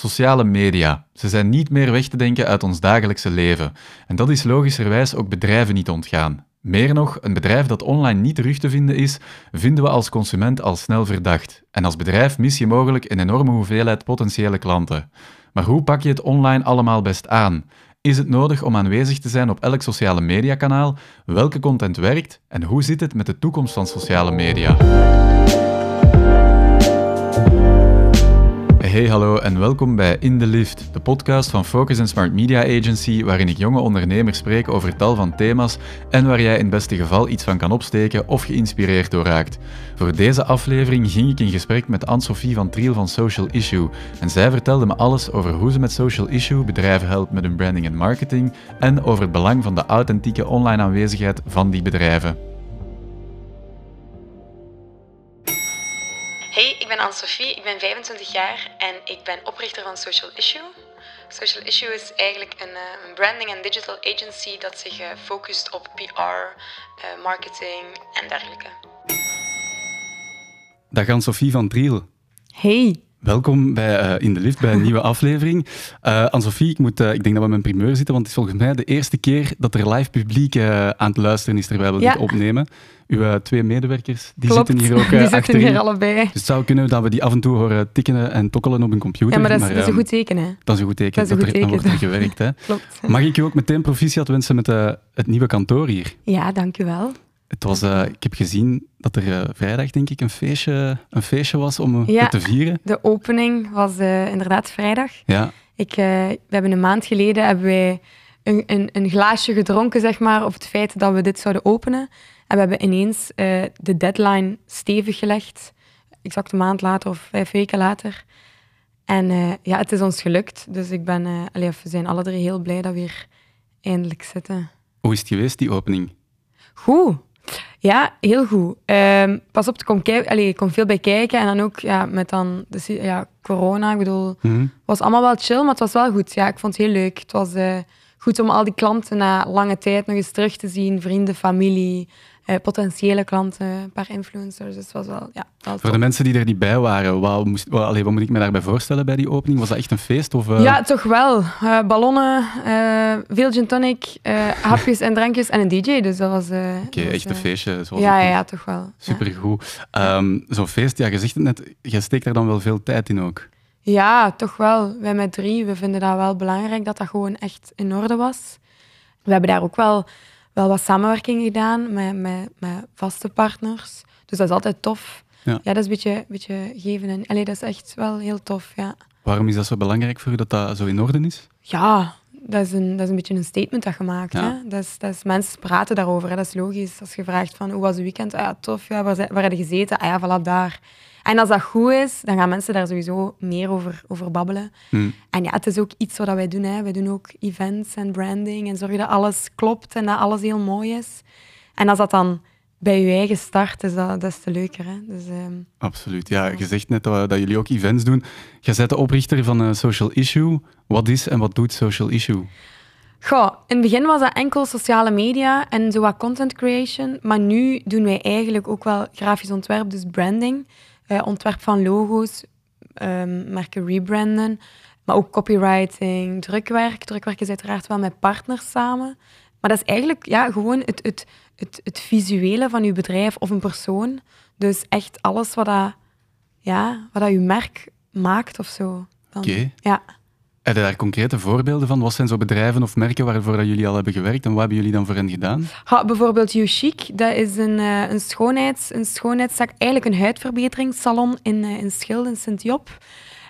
Sociale media. Ze zijn niet meer weg te denken uit ons dagelijkse leven. En dat is logischerwijs ook bedrijven niet ontgaan. Meer nog, een bedrijf dat online niet terug te vinden is, vinden we als consument al snel verdacht. En als bedrijf mis je mogelijk een enorme hoeveelheid potentiële klanten. Maar hoe pak je het online allemaal best aan? Is het nodig om aanwezig te zijn op elk sociale mediakanaal? Welke content werkt? En hoe zit het met de toekomst van sociale media? Hey, hallo en welkom bij In the Lift, de podcast van Focus Smart Media Agency, waarin ik jonge ondernemers spreek over tal van thema's en waar jij in het beste geval iets van kan opsteken of geïnspireerd door raakt. Voor deze aflevering ging ik in gesprek met Anne-Sophie van Triel van Social Issue en zij vertelde me alles over hoe ze met Social Issue bedrijven helpt met hun branding en marketing en over het belang van de authentieke online aanwezigheid van die bedrijven. Ben Anne-Sophie, ik ben 25 jaar en ik ben oprichter van Social Issue. Social Issue is eigenlijk een, eh, een branding en digital agency dat zich uh, focust op PR, uh, marketing en dergelijke. Dag Anne-Sophie van Driel. Hey. Welkom bij In de Lift, bij een nieuwe aflevering. Uh, Anne-Sophie, ik, moet, ik denk dat we met een primeur zitten, want het is volgens mij de eerste keer dat er live publiek aan het luisteren is terwijl we dit opnemen. Uw twee medewerkers, die zitten hier ook die zitten achterin. hier allebei. Dus het zou kunnen dat we die af en toe horen tikken en tokkelen op een computer. Ja, maar dat is, dat is een goed teken, hè? Dat is een goed teken, dat, er, wordt er gewerkt, hè? Klopt. Mag ik je ook meteen proficiat wensen met het nieuwe kantoor hier? Ja, dankjewel. Het was, uh, ik heb gezien dat er uh, vrijdag, denk ik, een feestje, een feestje was om ja, te vieren. de opening was inderdaad vrijdag. Ja. Ik, we hebben een maand geleden hebben wij een, een, een glaasje gedronken, zeg maar, op het feit dat we dit zouden openen. En we hebben ineens de deadline stevig gelegd. Exact een maand later of vijf weken later. En ja, het is ons gelukt. Dus ik ben, allee, we zijn alle drie heel blij dat we hier eindelijk zitten. Hoe is het geweest, die opening? Goed. Ja, heel goed. Um, pas op, er komt, allee, komt veel bij kijken. En dan ook ja, met dan de, ja, corona. Ik bedoel, het mm -hmm. was allemaal wel chill, maar het was wel goed. Ja, ik vond het heel leuk. Het was goed om al die klanten na lange tijd nog eens terug te zien. Vrienden, familie. Uh, potentiële klanten, een paar influencers. Dus was wel, ja, wel Voor de mensen die er niet bij waren, wat, moest, wat, allee, wat moet ik me daarbij voorstellen bij die opening? Was dat echt een feest? Of, uh... Ja, toch wel. Uh, ballonnen, veel gin tonic, hapjes en drankjes en een DJ. Dus dat was... Oké, okay, echt een feestje. Zoals ja, ja, ja, toch wel. Supergoed. Ja. Um, Zo'n feest, ja, je zegt het net, je steekt daar dan wel veel tijd in ook. Ja, toch wel. Wij met drie, we vinden dat wel belangrijk dat dat gewoon echt in orde was. We hebben daar ook wel wel wat samenwerking gedaan met, met, met vaste partners. Dus dat is altijd tof. Ja, ja dat is een beetje, beetje geven. En, allee, dat is echt wel heel tof, ja. Waarom is dat zo belangrijk voor u, dat dat zo in orde is? Ja, dat is een, dat is een beetje een statement dat je maakt. Ja. Hè? Dat is, dat is, mensen praten daarover, hè? dat is logisch. Als je vraagt van, hoe was het weekend? Ah ja, tof, ja, waar, waar heb je gezeten? Ah ja, voilà, daar. En als dat goed is, dan gaan mensen daar sowieso meer over, over babbelen. Hmm. En ja, het is ook iets wat wij doen. Hè. Wij doen ook events en branding en zorgen dat alles klopt en dat alles heel mooi is. En als dat dan bij je eigen start is, dat des te leuker. Hè. Dus, um, Absoluut. Ja, je zegt net dat, dat, jullie ook events doen. Je bent de oprichter van uh, Social Issue. Wat is en wat doet Social Issue? Goh, in het begin was dat enkel sociale media en zo wat content creation. Maar nu doen wij eigenlijk ook wel grafisch ontwerp, dus branding. Uh, ontwerp van logo's, um, merken rebranden, maar ook copywriting, drukwerk. Drukwerk is uiteraard wel met partners samen. Maar dat is eigenlijk ja, gewoon het, het, het, het visuele van uw bedrijf of een persoon. Dus echt alles wat dat, ja, wat dat uw merk maakt of zo. Oké. Okay. Ja. Heb je daar concrete voorbeelden van? Wat zijn zo bedrijven of merken waarvoor dat jullie al hebben gewerkt en wat hebben jullie dan voor hen gedaan? Bijvoorbeeld You Chic, dat is een, uh, een, schoonheids, een schoonheidszaak, eigenlijk een huidverbeteringssalon in, uh, in Schild, in Sint-Job.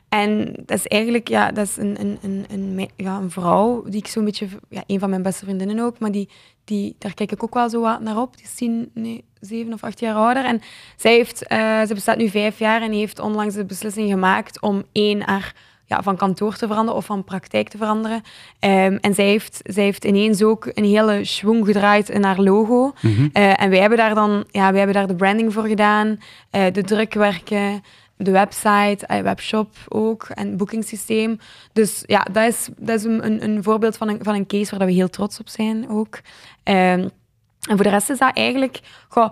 En dat is eigenlijk ja, dat is een, een, een, een, ja, een vrouw die ik zo'n beetje, ja, een van mijn beste vriendinnen ook, maar die, die, daar kijk ik ook wel zo wat naar op. Die is tien, nee, zeven of acht jaar ouder. En zij heeft, uh, ze bestaat nu vijf jaar en heeft onlangs de beslissing gemaakt om één haar ja, van kantoor te veranderen of van praktijk te veranderen. Um, en zij heeft, zij heeft ineens ook een hele schwung gedraaid in haar logo. Mm -hmm. uh, en wij hebben daar dan ja, wij hebben daar de branding voor gedaan, uh, de drukwerken, de website, uh, webshop ook en boekingssysteem. Dus ja, dat is, dat is een, een voorbeeld van een, van een case waar we heel trots op zijn ook. Um, en voor de rest is dat eigenlijk... Goh,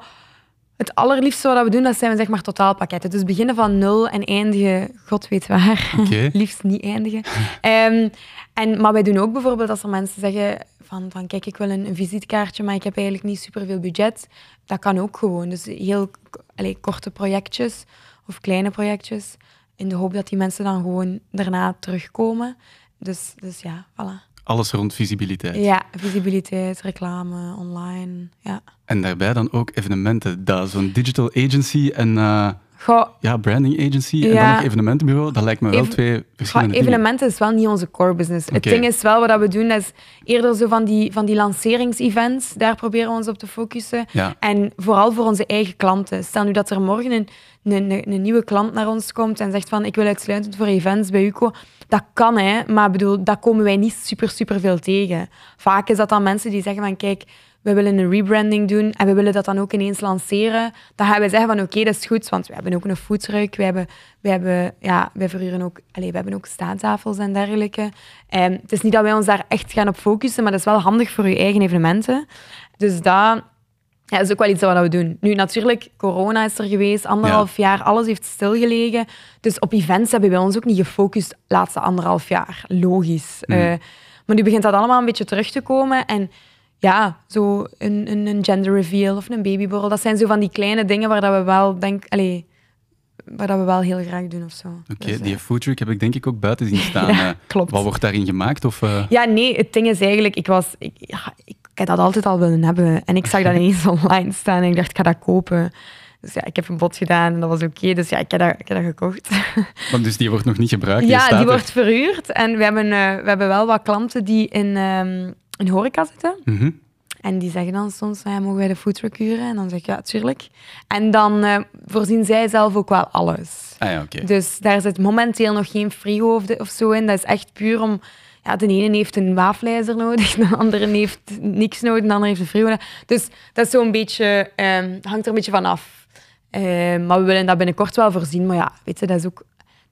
Het allerliefste wat we doen, dat zijn zeg maar totaalpakketten. Dus beginnen van nul en eindigen, god weet waar. Liefst niet eindigen. Ehm, en, maar wij doen ook bijvoorbeeld als er mensen zeggen van, van kijk, ik wil een, een visitekaartje, maar ik heb eigenlijk niet superveel budget. Dat kan ook gewoon. Dus heel korte projectjes of kleine projectjes. In de hoop dat die mensen dan gewoon daarna terugkomen. Dus, dus ja, voilà. Alles rond visibiliteit. Ja, visibiliteit, reclame, online. Ja. En daarbij dan ook evenementen. Dat Zo'n digital agency en eh, Goh, ja, branding agency en dan nog evenementenbureau. Dat lijkt me wel Even- twee goh, verschillende dingen. evenementen is wel niet onze core business. Het ding is wel wat we doen, is eerder zo van die, van die lanceringsevents. Daar proberen we ons op te focussen. Ja. En vooral voor onze eigen klanten. Stel nu dat er morgen een, een, een, een nieuwe klant naar ons komt en zegt van ik wil uitsluitend voor events bij UCO. Dat kan, hè. Maar bedoel, dat komen wij niet super, super veel tegen. Vaak is dat dan mensen die zeggen van kijk, we willen een rebranding doen en we willen dat dan ook ineens lanceren. Dan gaan wij zeggen van oké, dat is goed, want we hebben ook een foodtruck. We hebben, we hebben, ja, wij verhuren ook, allez, we hebben ook staattafels en dergelijke. En het is niet dat wij ons daar echt gaan op focussen, maar dat is wel handig voor je eigen evenementen. Dus dat, ja, is ook wel iets wat we doen. Nu, natuurlijk, corona is er geweest, anderhalf jaar, alles heeft stilgelegen. Dus op events hebben wij ons ook niet gefocust de laatste anderhalf jaar. Logisch. Mm. Eh, maar nu begint dat allemaal een beetje terug te komen. En ja, zo een, een, een gender reveal of een babyborrel, dat zijn zo van die kleine dingen waar dat we wel denk, allez, waar dat we wel heel graag doen of zo. Oké, Dus, eh, die foodtruck heb ik denk ik ook buiten zien staan. Ja, Eh, klopt. Wat wordt daarin gemaakt? Of, eh, Ja, nee, het ding is eigenlijk, ik was, ik, ja, ik, ik heb dat altijd al willen hebben. En ik zag dat ineens online staan en ik dacht, ik ga dat kopen. Dus ja, ik heb een bod gedaan en dat was oké. dus ja, ik heb, dat, ik heb dat gekocht. want dus die wordt nog niet gebruikt. die ja, die wordt verhuurd. En we hebben, we hebben wel wat klanten die in, ehm in horeca zitten. Mhm. En die zeggen dan soms, ja, mogen wij de foodtruck huren? En dan zeg ik, ja, tuurlijk. En dan eh, voorzien zij zelf ook wel alles. Ah ja. Dus daar zit momenteel nog geen frigo of, de- of zo in. Dat is echt puur om... Ja, de ene heeft een wafelijzer nodig, de andere heeft niks nodig, de andere heeft een frigo. Dus dat is zo'n beetje... ehm, hangt er een beetje van af. Ehm, maar we willen dat binnenkort wel voorzien. Maar ja, weet je, dat is ook...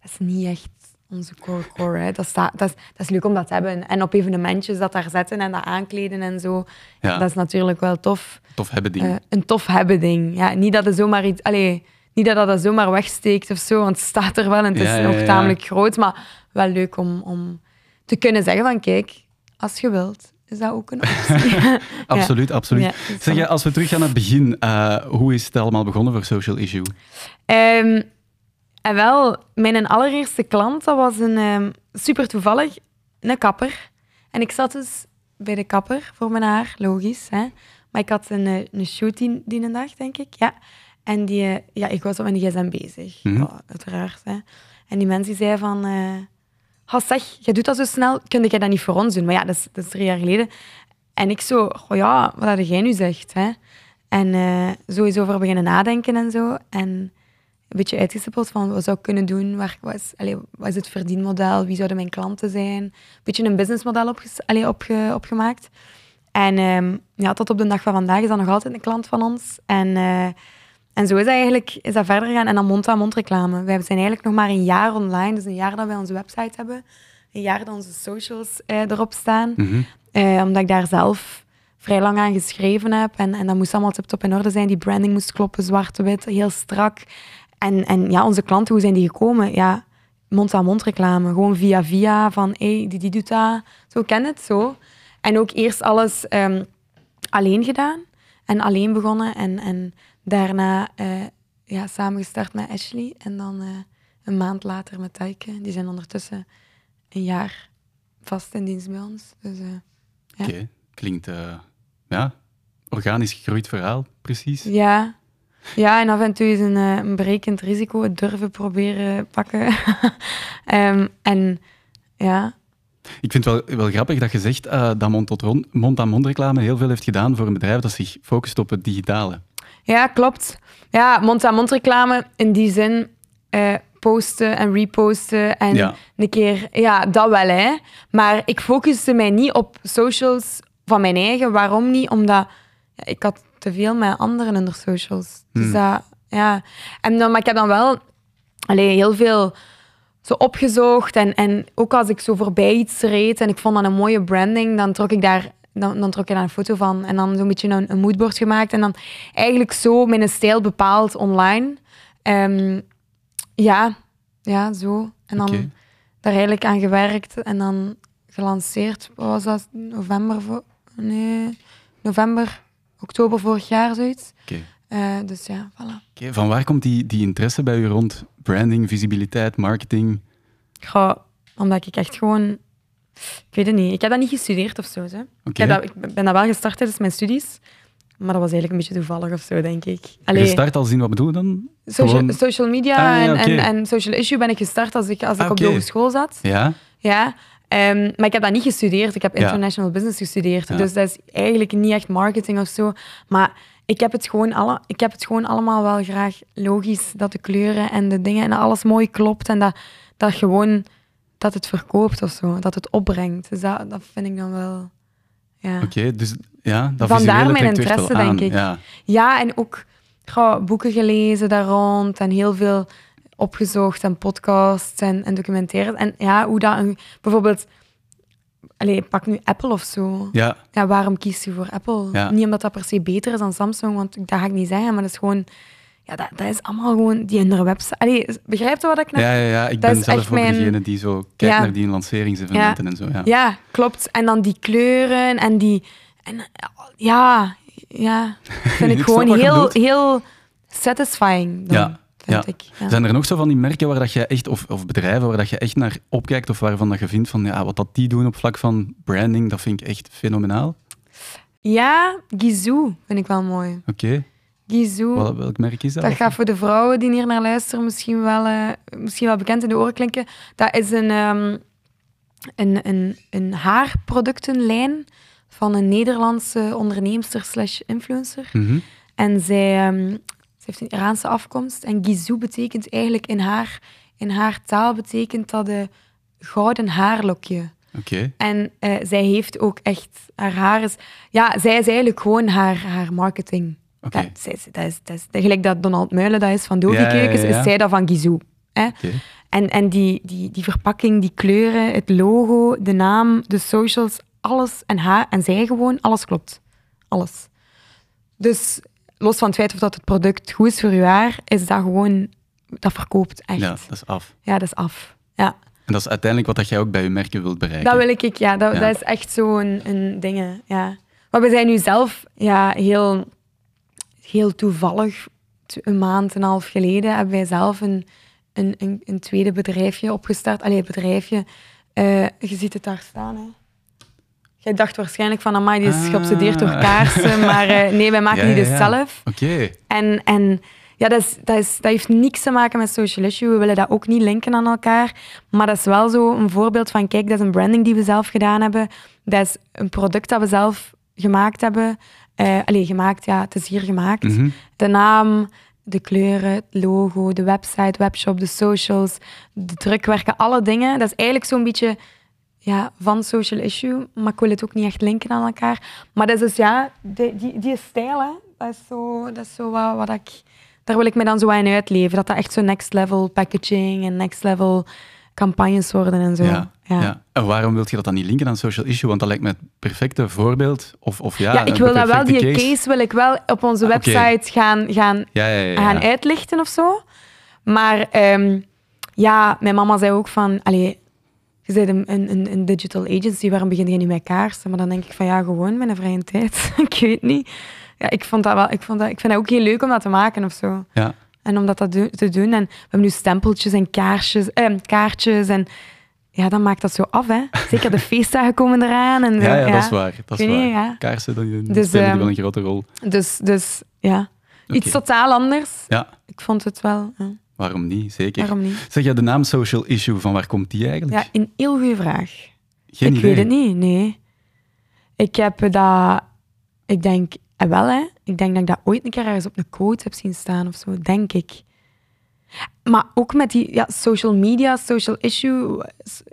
Dat is niet echt onze core core. Hè. Dat, staat, dat, is, dat is leuk om dat te hebben. En op evenementjes dat daar zetten en dat aankleden en zo. Ja. Dat is natuurlijk wel tof. Tof hebben ding. Eh, een tof hebben ding. Ja, niet dat het zomaar iets... Allee, niet dat dat, zomaar wegsteekt of zo, want het staat er wel en het Ja, is nog ja. tamelijk groot. Maar wel leuk om, om te kunnen zeggen van, kijk, als je wilt, is dat ook een optie. absoluut, absoluut. Ja, zeg als we terug gaan naar het begin, eh, hoe is het allemaal begonnen voor Social Issue? Ehm, en wel, mijn allereerste klant, dat was een ehm, super toevallig, een kapper. En ik zat dus bij de kapper voor mijn haar, logisch. Hè? Maar ik had een, eh, een shoot die, die een dag, denk ik. Ja. En die, eh, ja, ik was op mijn gsm bezig, Mhm. Ja, uiteraard. Hè? En die mensen die zei van... "Ha, zeg, jij doet dat zo snel, kun jij dat niet voor ons doen? Maar ja, dat is, dat is drie jaar geleden. En ik zo, goh ja, wat had jij nu zegt, hè? En eh sowieso over beginnen nadenken en zo. En een beetje uitgestippeld van wat zou ik kunnen doen, waar, wat, is, allee, wat is het verdienmodel, wie zouden mijn klanten zijn. Een beetje een businessmodel opges, allee, opge, opgemaakt. En ehm, ja, tot op de dag van vandaag is dat nog altijd een klant van ons. En, eh, en zo is dat eigenlijk is dat verder gegaan. En dan mond-aan-mond reclame. Wij zijn eigenlijk nog maar een jaar online, dus een jaar dat wij onze website hebben. Een jaar dat onze socials eh, erop staan. Mhm. Eh, omdat ik daar zelf vrij lang aan geschreven heb. En, en dat moest allemaal tip-top in orde zijn. Die branding moest kloppen, zwart-wit, heel strak. En, en ja, onze klanten, hoe zijn die gekomen? Ja, mond-aan-mond reclame. Gewoon via via, van hé, die, die doet dat. Zo ken het, zo. En ook eerst alles ehm, alleen gedaan. En alleen begonnen. En, en daarna eh, ja, samen gestart met Ashley. En dan eh, een maand later met Taike. Die zijn ondertussen een jaar vast in dienst bij ons. Dus... eh, Ja. Oké, klinkt ja, organisch gegroeid verhaal, precies. Ja. Ja, en af en toe is een, eh, een berekend risico het durven proberen pakken. Ehm, en ja, Ik vind het wel, wel grappig dat je zegt eh, dat mond-aan-mond reclame heel veel heeft gedaan voor een bedrijf dat zich focust op het digitale. ja klopt. Ja, mond-aan-mond reclame in die zin eh, posten en reposten en Ja. een keer, ja, dat wel hè. Maar ik focuste mij niet op socials van mijn eigen. Waarom niet? Omdat ja, ik had te veel met anderen in de socials. Dus Hmm. dat, ja. En dan, maar ik heb dan wel allee, heel veel zo opgezocht. En, en ook als ik zo voorbij iets reed en ik vond dat een mooie branding, dan trok ik daar dan, dan trok je daar een foto van. En dan zo'n beetje een, een moodboard gemaakt. En dan eigenlijk zo mijn stijl bepaald online. Ehm, ja, ja, zo. En dan daar eigenlijk aan gewerkt. En dan gelanceerd. Wat was dat? November? Nee, november, oktober vorig jaar, zoiets. Oké. Eh, dus ja, voilà. Oké, Van waar komt die, die interesse bij u rond branding, visibiliteit, marketing? Goh, omdat ik echt gewoon... Ik weet het niet. Ik heb dat niet gestudeerd of zo. Hè. Ik, Oké. heb dat, ik ben dat wel gestart tijdens mijn studies. Maar dat was eigenlijk een beetje toevallig of zo, denk ik. Allee, Gestart als in, wat bedoel je dan? social, gewoon- social media Ah, ja, en, en, en social issue ben ik gestart als ik, als ik Ah, op de hogeschool zat. Ja? Ja. Ehm, maar ik heb dat niet gestudeerd. Ik heb Ja. international business gestudeerd. Ja. Dus dat is eigenlijk niet echt marketing of zo. Maar ik heb, het gewoon alle, ik heb het gewoon allemaal wel graag logisch dat de kleuren en de dingen en alles mooi klopt. En dat, dat gewoon dat het verkoopt of zo. Dat het opbrengt. Dus dat, dat vind ik dan wel. Ja. Oké, dus ja, dat Vandaar mijn interesse, aan. denk ik. Ja. Ja, en ook goh, boeken gelezen daar rond en heel veel opgezocht en podcasts en, en documentaires. En ja, hoe dat een, bijvoorbeeld, allee, pak nu Apple of zo. Ja, Ja, waarom kies je voor Apple? Ja. Niet omdat dat per se beter is dan Samsung, want dat ga ik niet zeggen, maar dat is gewoon, ja, dat, dat is allemaal gewoon die andere website. Allee, begrijpt je wat ik net ja, ja, ja. ik Dat ben zelf ook mijn- degene die zo kijkt Ja. naar die lanceringsevenementen en zo. Ja. Ja, klopt. En dan die kleuren en die, en, ja, ja, vind ik Ik gewoon heel, heel satisfying. Dan, Ja, vind ik. Zijn er nog zo van die merken waar dat je echt, of, of bedrijven waar dat je echt naar opkijkt of waarvan dat je vindt van ja, wat dat die doen op vlak van branding, dat vind ik echt fenomenaal? Ja, Gizou vind ik wel mooi. Oké, Gizou. Wel- welk merk is dat? Dat gaat voor de vrouwen die hier naar luisteren misschien wel, eh, misschien wel bekend in de oren klinken. Dat is een, ehm, een, een, een haarproductenlijn van een Nederlandse onderneemster slash influencer. Mhm. En zij, ehm, heeft een Iraanse afkomst. En Gizou betekent eigenlijk in haar, in haar taal betekent dat een gouden haarlokje. Oké, En eh, zij heeft ook echt, haar haar is, ja, zij is eigenlijk gewoon haar, haar marketing. Oké. Dat, zij dat is, dat is, gelijk dat Donald Muilen dat is van Dovi Ja, ja, ja, Keukens, ja. is zij dat van Gizou. Hè? oké. En, en die, die, die verpakking, die kleuren, het logo, de naam, de socials, alles en haar en zij gewoon, alles klopt. Alles. Dus los van het feit of dat het product goed is voor je haar, is dat gewoon, dat verkoopt echt. Ja, Ja, dat is af. dat is af. Ja. En dat is uiteindelijk wat dat jij ook bij je merken wilt bereiken. Dat wil ik, ja. Dat, Ja. dat is echt zo'n een ding, ja. Maar we zijn nu zelf ja, heel, heel toevallig, een maand en een half geleden, hebben wij zelf een, een, een, een tweede bedrijfje opgestart. Allee, bedrijfje. eh, je ziet het daar staan, hè. Jij dacht waarschijnlijk van, amai, die is Ah. geobsedeerd door kaarsen. Maar eh, nee, wij maken Ja, die dus ja. zelf. Oké, En, en ja, dat, is, dat, is, dat heeft niks te maken met social issue. We willen dat ook niet linken aan elkaar. Maar dat is wel zo een voorbeeld van, kijk, dat is een branding die we zelf gedaan hebben. Dat is een product dat we zelf gemaakt hebben. Eh allee, gemaakt, ja, het is hier gemaakt. Mhm. De naam, de kleuren, het logo, de website, webshop, de socials, de drukwerken, alle dingen. Dat is eigenlijk zo'n beetje ja, van social issue, maar ik wil het ook niet echt linken aan elkaar. Maar dat is dus, ja, die, die, die stijl, hè, dat is zo, dat is zo wat, wat ik... Daar wil ik me dan zo aan uitleven. Dat dat echt zo next level packaging en next level campagnes worden en zo. ja, ja. ja. En waarom wil je dat dan niet linken aan social issue? Want dat lijkt me het perfecte voorbeeld. Of, of ja, Ja, ik wil dat wel, die case. wil ik wel op onze Ah, website gaan, gaan gaan uitlichten of zo. Maar ehm, ja, mijn mama zei ook van, allee, je bent een, een, een- digital agency, waarom begin je niet met kaarsen? Maar dan denk ik van, ja, gewoon met een vrije tijd. ik weet niet. Ja, ik, vond dat wel, ik, vond dat, ik vind het ook heel leuk om dat te maken of zo. Ja. En om dat te do- te doen. En we hebben nu stempeltjes en kaarsjes, eh, kaartjes. En ja, dan maakt dat zo af, hè. Zeker de feestdagen komen eraan. En Ja, ja, dat is waar. Dat is waar. ja. Kaarsen die Dus, spelen die ehm, wel een grote rol. Dus, dus ja, iets totaal anders. Ja, Ik vond het wel, ja, waarom niet? Zeker. waarom niet? Zeg je de naam social issue, van waar komt die eigenlijk? Ja, een heel goede vraag. Geen ik idee. weet het niet, nee. Ik heb dat... Ik denk... eh, wel, hè. Ik denk dat ik dat ooit een keer ergens op een quote heb zien staan of zo, denk ik. Maar ook met die ja, social media, social issue,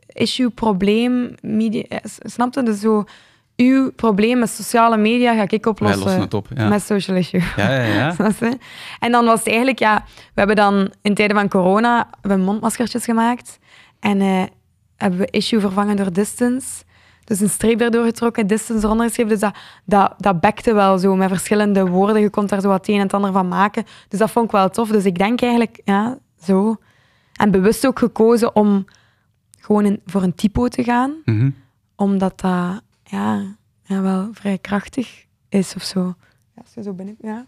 issue, probleem, media... eh, Snap je? Dus zo... Uw probleem met sociale media ga ik Wij oplossen lossen het op. Ja, met social issue. ja, ja. ja. En dan was het eigenlijk, ja, we hebben dan in tijden van corona we mondmaskertjes gemaakt. En eh, hebben we issue vervangen door distance. Dus een streep daardoor getrokken, distance eronder geschreven. Dus dat, dat, dat bekte wel zo met verschillende woorden. Je kon daar zo wat een en het ander van maken. Dus dat vond ik wel tof. Dus ik denk eigenlijk, ja, zo. En bewust ook gekozen om gewoon voor een typo te gaan. Mhm. Omdat dat, ja, ja, wel vrij krachtig is of zo. Ja, als je zo binnen... Ja,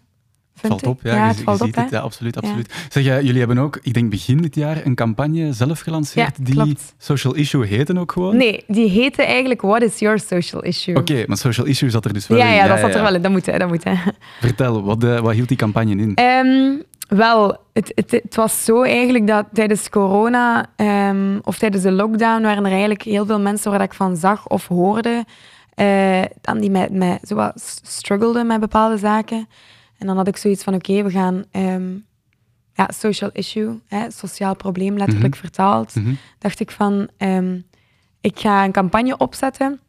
Valt op, ja, je, het je valt ziet op, het. Ja, absoluut, absoluut. Zeg, ja, jullie hebben ook, ik denk begin dit jaar, een campagne zelf gelanceerd Ja, die klopt. Social Issue heette ook gewoon? Nee, die heette eigenlijk What is your social issue? Oké, maar Social Issue zat er dus wel Ja, in. ja, dat zat er wel in. Dat moet, hè, dat moet. Hè. Vertel, wat, eh, wat hield die campagne in? Ehm, wel, het, het, het was zo eigenlijk dat tijdens corona ehm, of tijdens de lockdown waren er eigenlijk heel veel mensen waar ik van zag of hoorde, dan die met, met, zo wat s- struggelden met bepaalde zaken. En dan had ik zoiets van, oké, we gaan... ehm, ja, social issue, hè, sociaal probleem, letterlijk vertaald. Mhm. Dacht ik van, ehm, ik ga een campagne opzetten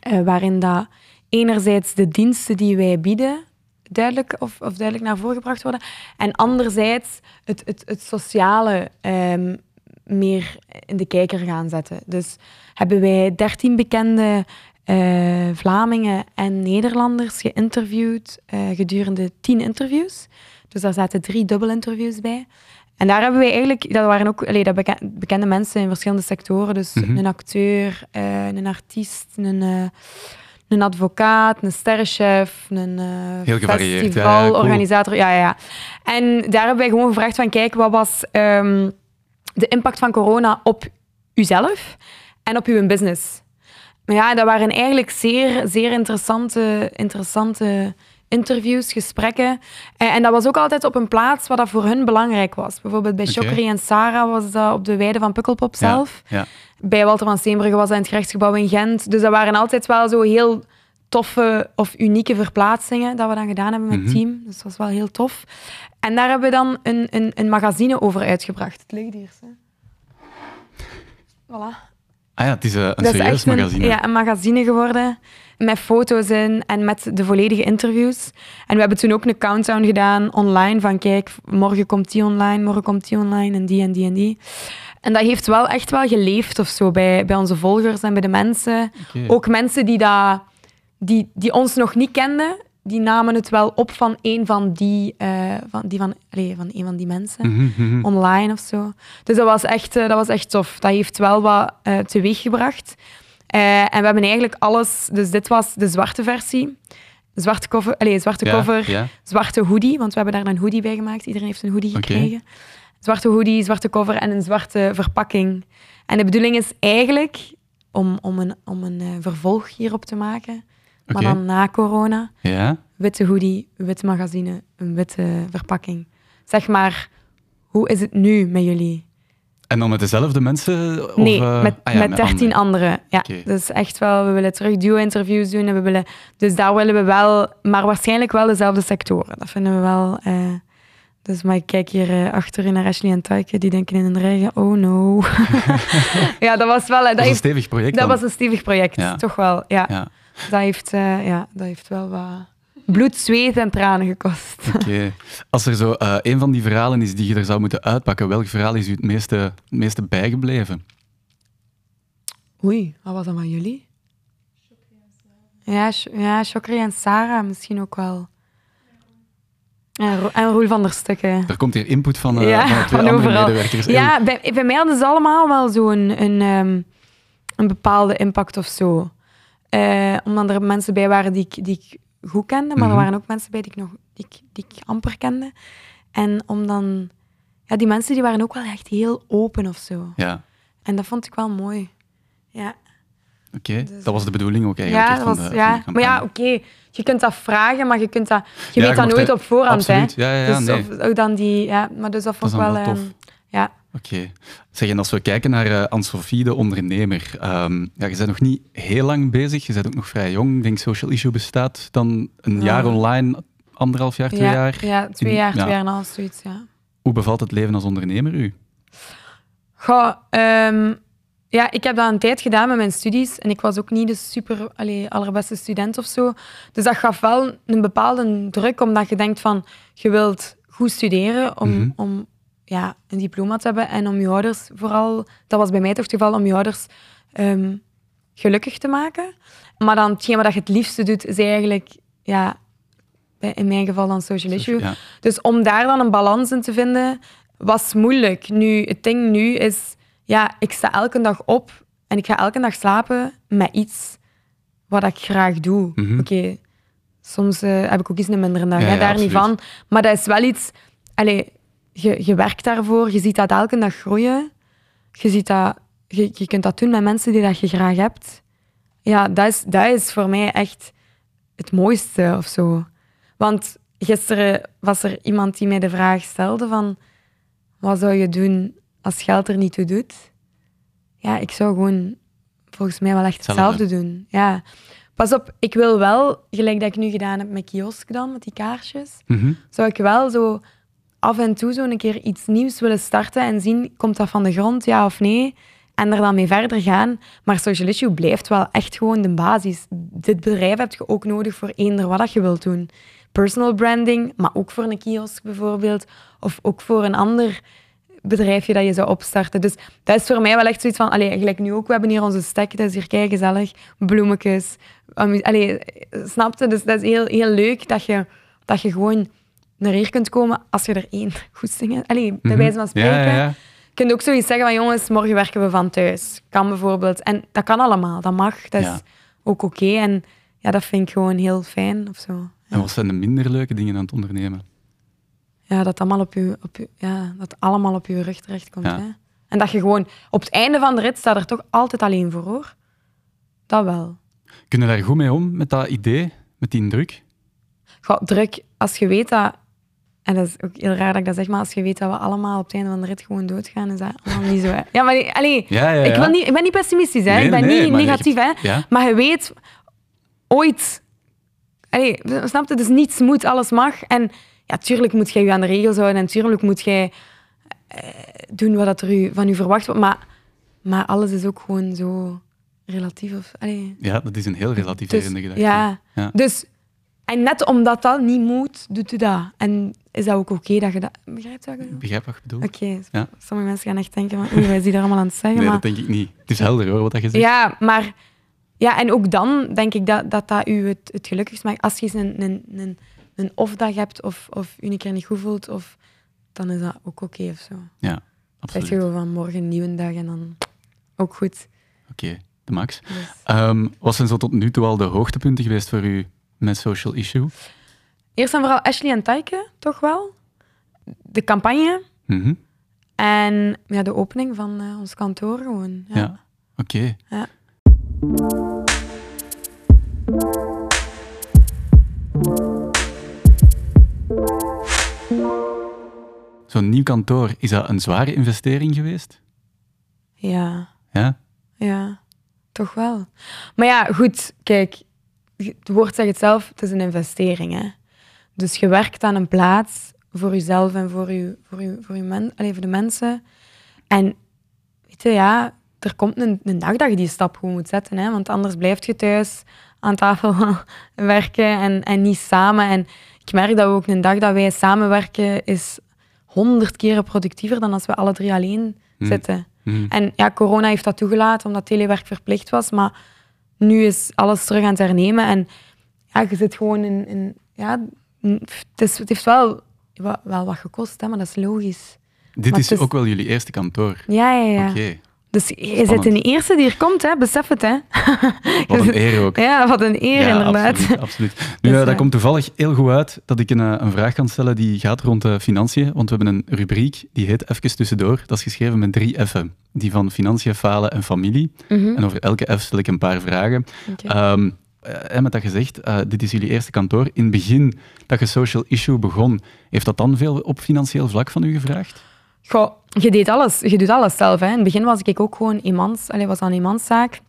eh, waarin dat enerzijds de diensten die wij bieden duidelijk of, of duidelijk naar voren gebracht worden en anderzijds het, het, het sociale ehm, meer in de kijker gaan zetten. Dus hebben wij 13 bekende eh, Vlamingen en Nederlanders geïnterviewd eh, gedurende 10 interviews. Dus daar zaten drie dubbelinterviews bij. En daar hebben wij eigenlijk, dat waren ook allee, dat beke- bekende mensen in verschillende sectoren. Dus Mhm. een acteur, eh, een artiest, een, een advocaat, een sterrenchef, een Heel ja, festivalorganisator. Ja, ja, ja. En daar hebben wij gewoon gevraagd van, kijk, wat was ehm, de impact van corona op uzelf en op uw business? Maar ja, dat waren eigenlijk zeer, zeer interessante, interessante interviews, gesprekken. Eh, En dat was ook altijd op een plaats waar dat voor hun belangrijk was. Bijvoorbeeld bij Oké. Chokri en Sarah was dat op de weide van Pukkelpop zelf. Ja, Bij Walter van Steenbrugge was dat in het gerechtsgebouw in Gent. Dus dat waren altijd wel zo heel toffe of unieke verplaatsingen dat we dan gedaan hebben met Mhm. het team. Dus dat was wel heel tof. En daar hebben we dan een, een, een magazine over uitgebracht. Het ligt hier. Hè. Voilà. Ah ja, het is eh, een Dat is serieus echt een, magazine. ja, een magazine geworden. Met foto's in en met de volledige interviews. En we hebben toen ook een countdown gedaan online. Van kijk, morgen komt die online, morgen komt die online en die en die en die. En dat heeft wel echt wel geleefd of zo bij, bij onze volgers en bij de mensen. Ook mensen die, dat, die, die ons nog niet kenden, die namen het wel op van een van die, eh, van, die van, allee, van een van die mensen Mhm, mhm. online of zo. Dus dat was echt, eh, dat was echt tof. Dat heeft wel wat eh teweeg gebracht. En we hebben eigenlijk alles... Dus dit was de zwarte versie. Zwarte cover, allez, zwarte Ja, cover, ja. zwarte hoodie, want we hebben daar een hoodie bij gemaakt. Iedereen heeft een hoodie gekregen. Zwarte hoodie, zwarte cover en een zwarte verpakking. En de bedoeling is eigenlijk om, om een, om een vervolg hierop te maken, maar dan na corona Ja? witte hoodie, wit magazine, een witte verpakking. Zeg maar, hoe is het nu met jullie? En dan met dezelfde mensen? Of, nee, eh, met, ah ja, met 13 anderen. anderen. Ja, dus echt wel, we willen terug duo-interviews doen. En we willen, dus daar willen we wel, maar waarschijnlijk wel dezelfde sectoren. Dat vinden we wel. eh, dus maar ik kijk hier eh, achter naar Ashley en Taike, die denken in hun regen, oh no. ja, dat was wel... Dat Dat, is een stevig project dat dan. was een stevig project, Ja. toch wel. Ja, Ja, Dat, heeft, eh, ja, dat heeft wel wat bloed, zweet en tranen gekost. oké. Als er zo eh, een van die verhalen is die je er zou moeten uitpakken, welk verhaal is u het meeste, het meeste bijgebleven? Oei, wat was dat van jullie? Ja, ja Chokri en Sarah misschien ook wel. En, Ro- en Roel van der Stukken. Er komt hier input van, Ja, van de twee van andere overal. medewerkers. Ja, bij, bij mij hadden ze allemaal wel zo'n een, ehm, een bepaalde impact of zo. Eh, omdat er mensen bij waren die ik, die ik goed kende, maar Mhm. er waren ook mensen bij die ik, nog, die ik, die ik amper kende. En om dan... Ja, die mensen die waren ook wel echt heel open of zo. Ja, En dat vond ik wel mooi. Ja. oké. Dus- Dat was de bedoeling ook eigenlijk. Ja, van was, de, ja. maar ja, oké. Je kunt dat vragen, maar je, kunt dat, je Ja, weet dat nooit op voorhand. Absoluut, Hè. ja, ja, ja, dus nee. of, ook dan die, ja, maar dus dat vond ik wel... wel ehm, tof. ja. Oké. Zeg, en als we kijken naar eh Anne-Sophie, de ondernemer. ehm, ja, je bent nog niet heel lang bezig. Je bent ook nog vrij jong. Ik denk Social Issue bestaat dan een Ja. jaar online, anderhalf jaar, twee ja, jaar. Ja, twee jaar, ja. twee jaar en een half, zoiets, ja. Hoe bevalt het leven als ondernemer u? Goh, ehm, ja, ik heb dat een tijd gedaan met mijn studies en ik was ook niet de super allee, allerbeste student of zo. Dus dat gaf wel een bepaalde druk, omdat je denkt van, je wilt goed studeren om, Mhm. om ja, een diploma te hebben en om je ouders vooral, dat was bij mij toch het geval, om je ouders ehm, gelukkig te maken. Maar dan hetgeen wat je het liefste doet, is eigenlijk, ja, in mijn geval dan social issue. Ja. Dus om daar dan een balans in te vinden, was moeilijk. Nu, het ding nu is, ja, ik sta elke dag op en ik ga elke dag slapen met iets wat ik graag doe. Mhm. Oké, soms eh, heb ik ook eens een mindere dag, Ja, hè, ja, daar niet van. Maar dat is wel iets, allee, je, je werkt daarvoor, je ziet dat elke dag groeien. Je, ziet dat, je, je kunt dat doen met mensen die dat je graag hebt. Ja, dat is, dat is voor mij echt het mooiste of zo. Want gisteren was er iemand die mij de vraag stelde van... Wat zou je doen als geld er niet toe doet? Ja, ik zou gewoon volgens mij wel echt Hetzelfde. doen. Ja. Pas op, ik wil wel, gelijk dat ik nu gedaan heb met kiosk dan, met die kaarsjes, Mhm. zou ik wel zo af en toe zo een keer iets nieuws willen starten en zien, komt dat van de grond, ja of nee? En er dan mee verder gaan. Maar Social Issue blijft wel echt gewoon de basis. Dit bedrijf heb je ook nodig voor eender wat je wilt doen. Personal branding, maar ook voor een kiosk bijvoorbeeld. Of ook voor een ander bedrijfje dat je zou opstarten. Dus dat is voor mij wel echt zoiets van... Allee, gelijk nu ook, we hebben hier onze stek, dat is hier kei gezellig. Bloemetjes. Allee, snapte? Dus dat is heel, heel leuk dat je, dat je gewoon naar hier kunt komen als je er één goed zingen. Allee, bij Mhm. wijze van spreken. Ja, ja, ja. Je kunt ook zoiets zeggen van jongens, morgen werken we van thuis. Kan bijvoorbeeld. En dat kan allemaal, dat mag. Dat is ook oké. En ja, dat vind ik gewoon heel fijn of zo. En wat zijn de minder leuke dingen aan het ondernemen? ja dat allemaal op je, op je, ja, dat allemaal op je rug terechtkomt. Ja. Hè? En dat je gewoon op het einde van de rit staat er toch altijd alleen voor hoor. Dat wel. Kunnen daar goed mee om, met dat idee, met die druk? Goh, druk, als je weet dat, en dat is ook heel raar dat ik dat zeg, maar als je weet dat we allemaal op het einde van de rit gewoon doodgaan, is dat allemaal niet zo. hè. Ja, maar allee, Ja, ja, Ik, wil niet, ik ben niet pessimistisch, hè. Nee, ik ben nee, niet je negatief, hè. maar je weet, ooit, allee, snap je, dus niets moet, alles mag. En ja, tuurlijk moet jij je aan de regels houden en tuurlijk moet jij eh, doen wat dat er u, van u verwacht wordt, maar, maar alles is ook gewoon zo relatief. Of, allee. Ja, dat is een heel Dus, relativerende gedachte. Ja. dus... En net omdat dat niet moet, doet u dat. En is dat ook oké dat je dat... Begrijpt wat ik bedoel? Ik begrijp wat je bedoelt. Oké, Ja. sommige mensen gaan echt denken van, oei, wat is die daar allemaal aan het zeggen? Nee, maar... dat denk ik niet. Het is helder hoor, wat dat je zegt. Ja, maar ja, en ook dan denk ik dat dat, dat u het, het gelukkigst maakt. Als je eens een, een, een, een off-dag hebt of, of je een keer niet goed voelt, of, dan is dat ook oké of zo. Ja, Zeg absoluut. je gewoon van morgen een nieuwe dag en dan ook goed. Oké, de max. Ehm, wat zijn zo tot nu toe al de hoogtepunten geweest voor u met Social Issue? eerst en vooral Ashley en Taike, toch wel. De campagne Mhm. en ja, de opening van eh, ons kantoor gewoon. Ja. Ja. Oké. Ja. Zo'n nieuw kantoor, is dat een zware investering geweest? ja. Ja? Ja, toch wel. Maar ja, goed, kijk, het woord zegt het zelf, het is een investering. Hè? Dus je werkt aan een plaats voor jezelf en voor, je, voor, je, voor, je men, allee, voor de mensen. En weet je, ja, er komt een, een dag dat je die stap gewoon moet zetten. Hè? Want anders blijf je thuis aan tafel werken en, en niet samen. En ik merk dat we ook een dag dat wij samenwerken is honderd keren productiever dan als we alle drie alleen Hmm. zitten. Mhm. En ja, corona heeft dat toegelaten omdat telewerk verplicht was. Maar nu is alles terug aan het hernemen. En ja, je zit gewoon in... in ja, het, is, het heeft wel, wel, wel wat gekost, hè, maar dat is logisch. Dit Maar is het is- ook wel jullie eerste kantoor. Ja, ja, ja. Oké, Dus je zit de eerste die er komt, hè. besef het. Hè. wat een eer ook. Ja, wat een eer, Ja, inderdaad. Absoluut, absoluut. Nu, Dus, eh, dat komt toevallig heel goed uit dat ik een, eh, een vraag kan stellen die gaat rond de financiën. Want we hebben een rubriek die heet Even tussendoor. Dat is geschreven met drie F'en. Die van financiën, falen en familie. Mhm. En over elke F stel ik een paar vragen. Ehm, eh, en met dat gezegd, eh, dit is jullie eerste kantoor. In het begin dat je Social Issue begon, heeft dat dan veel op financieel vlak van u gevraagd? Goh, je deed alles. Je doet alles zelf. Hè. In het begin was ik ook gewoon eenmans. Allee, was dan eenmanszaak.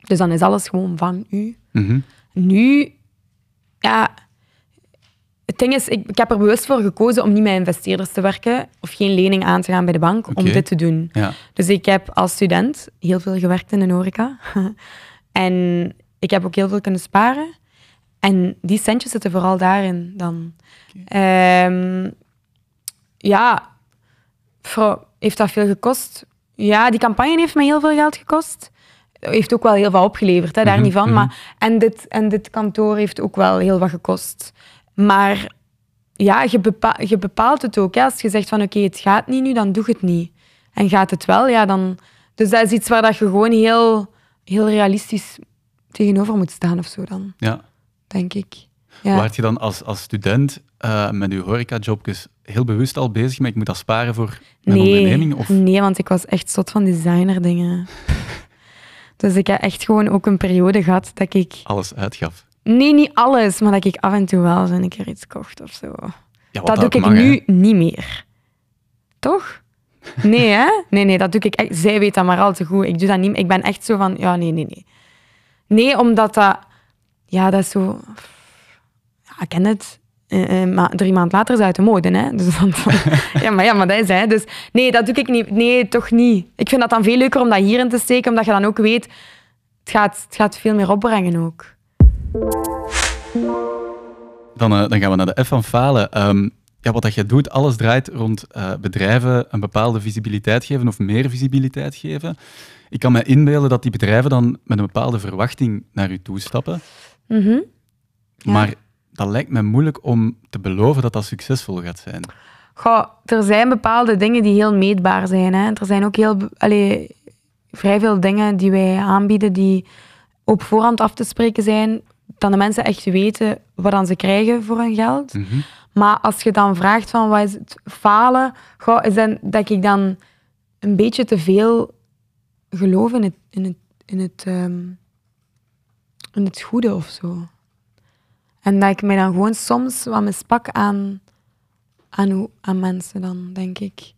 Dus dan is alles gewoon van u. Mhm. Nu, ja, het ding is, ik, ik heb er bewust voor gekozen om niet met investeerders te werken of geen lening aan te gaan bij de bank om dit te doen. Ja. Dus ik heb als student heel veel gewerkt in de horeca. en ik heb ook heel veel kunnen sparen. En die centjes zitten vooral daarin dan. Ehm, ja, voor- heeft dat veel gekost? Ja, die campagne heeft mij heel veel geld gekost. heeft ook wel heel veel opgeleverd, hè, daar Mhm, niet van. mhm. Maar, en, dit, en dit kantoor heeft ook wel heel wat gekost. Maar ja, je, bepa- je bepaalt het ook. Hè. Als je zegt van oké, het gaat niet nu, dan doe het niet. En gaat het wel, ja, dan... Dus dat is iets waar dat je gewoon heel, heel realistisch tegenover moet staan of zo dan, Ja. denk ik. Ja. Waart je dan als, als student eh, met je horecajobjes heel bewust al bezig met ik moet dat sparen voor mijn nee, onderneming? Of nee, want ik was echt zot van designer dingen. dus ik heb echt gewoon ook een periode gehad dat ik... alles uitgaf? Nee, niet alles, maar dat ik af en toe wel eens een keer iets kocht of zo. Ja, Dat doe ik mag, hè. nu niet meer. Toch? Nee, hè? Nee, nee, dat doe ik echt. Zij weet dat maar al te goed. Ik doe dat niet. Ik ben echt zo van, ja, nee, nee, nee. Nee, omdat dat... Ja, dat is zo... Ja, ik ken het. Eh, eh, maar drie maanden later is het uit de mode, hè. Dus dan, ja, maar, ja, maar dat is hè. Dus nee, dat doe ik niet. Nee, toch niet. Ik vind dat dan veel leuker om dat hierin te steken, omdat je dan ook weet... Het gaat, het gaat veel meer opbrengen ook. Dan, eh, dan gaan we naar de F van falen. Ehm, ja, wat dat je doet, alles draait rond bedrijven een bepaalde visibiliteit geven of meer visibiliteit geven. Ik kan me inbeelden dat die bedrijven dan met een bepaalde verwachting naar u toestappen. Mhm. Ja. Maar dat lijkt me moeilijk om te beloven dat dat succesvol gaat zijn. Goh, er zijn bepaalde dingen die heel meetbaar zijn. Hè. Er zijn ook heel, allee, vrij veel dingen die wij aanbieden die op voorhand af te spreken zijn, dat de mensen echt weten wat dan ze krijgen voor hun geld. Mhm. Maar als je dan vraagt van wat is het falen, goh, is dan dat ik dan een beetje te veel geloof in het, in het, in het, ehm, in het goede of zo. En dat ik mij dan gewoon soms wat mispak aan, aan, hoe- aan mensen dan, denk ik.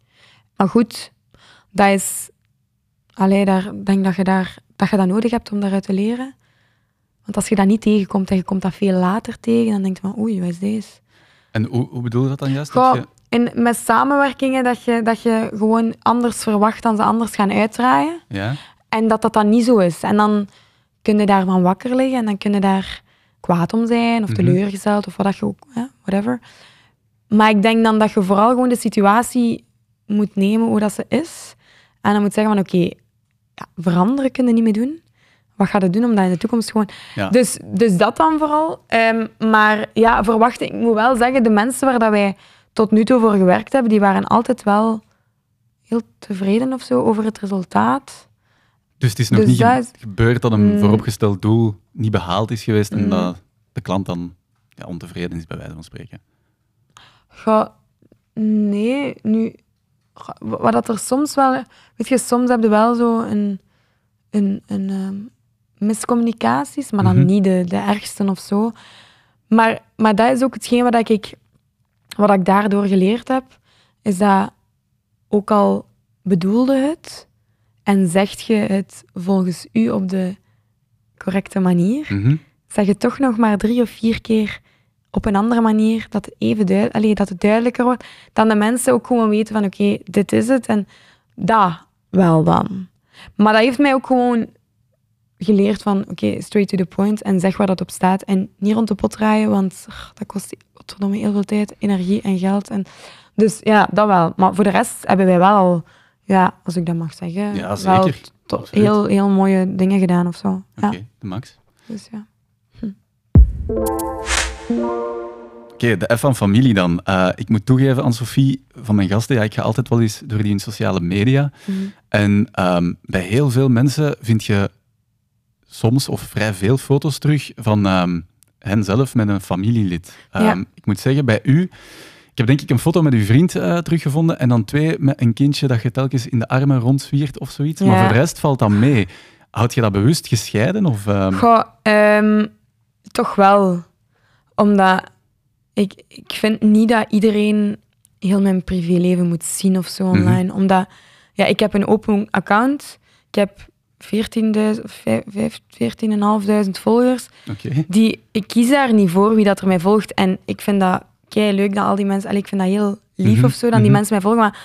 Maar goed, dat is... Allee, daar, denk dat je, daar, dat je dat nodig hebt om daaruit te leren. Want als je dat niet tegenkomt en je komt dat veel later tegen, dan denk je van oei, wat is deze? En hoe, hoe bedoel je dat dan juist? Goh, Dat je- in, met samenwerkingen dat je, dat je gewoon anders verwacht dan ze anders gaan uitdraaien. ja? En dat dat dan niet zo is. En dan kun je daarvan wakker liggen en dan kun je daar kwaad om zijn of Mhm. teleurgesteld of wat dat je ook, whatever. Maar ik denk dan dat je vooral gewoon de situatie moet nemen hoe dat ze is. En dan moet zeggen van oké, ja, veranderen kun je niet meer doen. Wat ga je doen om dat in de toekomst gewoon... Ja. Dus, dus dat dan vooral. Ehm, maar ja, verwachting. Ik moet wel zeggen, de mensen waar dat wij tot nu toe voor gewerkt hebben, die waren altijd wel heel tevreden of zo over het resultaat. Dus het is nog Dus niet ge- dat is- gebeurd dat een Mm. vooropgesteld doel niet behaald is geweest en Mm. dat de klant dan ja, ontevreden is, bij wijze van spreken. Nee, nu... Wat dat er soms wel... Weet je, soms heb je wel zo een... een, een ehm, miscommunicaties, maar dan Mhm. niet de, de ergste of zo. Maar, maar dat is ook hetgeen wat ik, wat ik daardoor geleerd heb, is dat ook al bedoelde het en zegt je het volgens u op de correcte manier, Mhm. zeg je toch nog maar drie of vier keer op een andere manier dat het, even duid- allee, dat het duidelijker wordt, dan de mensen ook gewoon weten van oké, dit is het en dat wel dan. Maar dat heeft mij ook gewoon geleerd van oké, straight to the point en zeg waar dat op staat en niet rond de pot draaien, want dat kost godverdomme heel veel tijd, energie en geld. En, dus ja, dat wel. Maar voor de rest hebben wij wel al, ja, als ik dat mag zeggen, Ja, wel heel, heel mooie dingen gedaan of zo. Oké, Ja, de max. dus ja. Oké, de F van familie dan. Eh, ik moet toegeven aan Sophie, van mijn gasten, ja, ik ga altijd wel eens door die in sociale media. Mhm. En ehm, bij heel veel mensen vind je soms of vrij veel foto's terug van ehm hen zelf met een familielid. Ehm, Ja. Ik moet zeggen, bij u, ik heb denk ik een foto met uw vriend eh, teruggevonden en dan twee met een kindje dat je telkens in de armen rondzwiert of zoiets. Maar voor de rest valt dat mee. Houd je dat bewust gescheiden? Of, ehm, Goh, ehm, toch wel. Omdat ik, ik vind niet dat iedereen heel mijn privéleven moet zien of zo online. Omdat, ja, ik heb een open account. Ik heb 14.000 of vijf- vijf- 14.500 volgers. Oké. Die, ik kies daar niet voor wie dat er mij volgt. En ik vind dat kei leuk dat al die mensen... allee, ik vind dat heel lief Mhm, of zo, dat die mhm. mensen mij volgen. Maar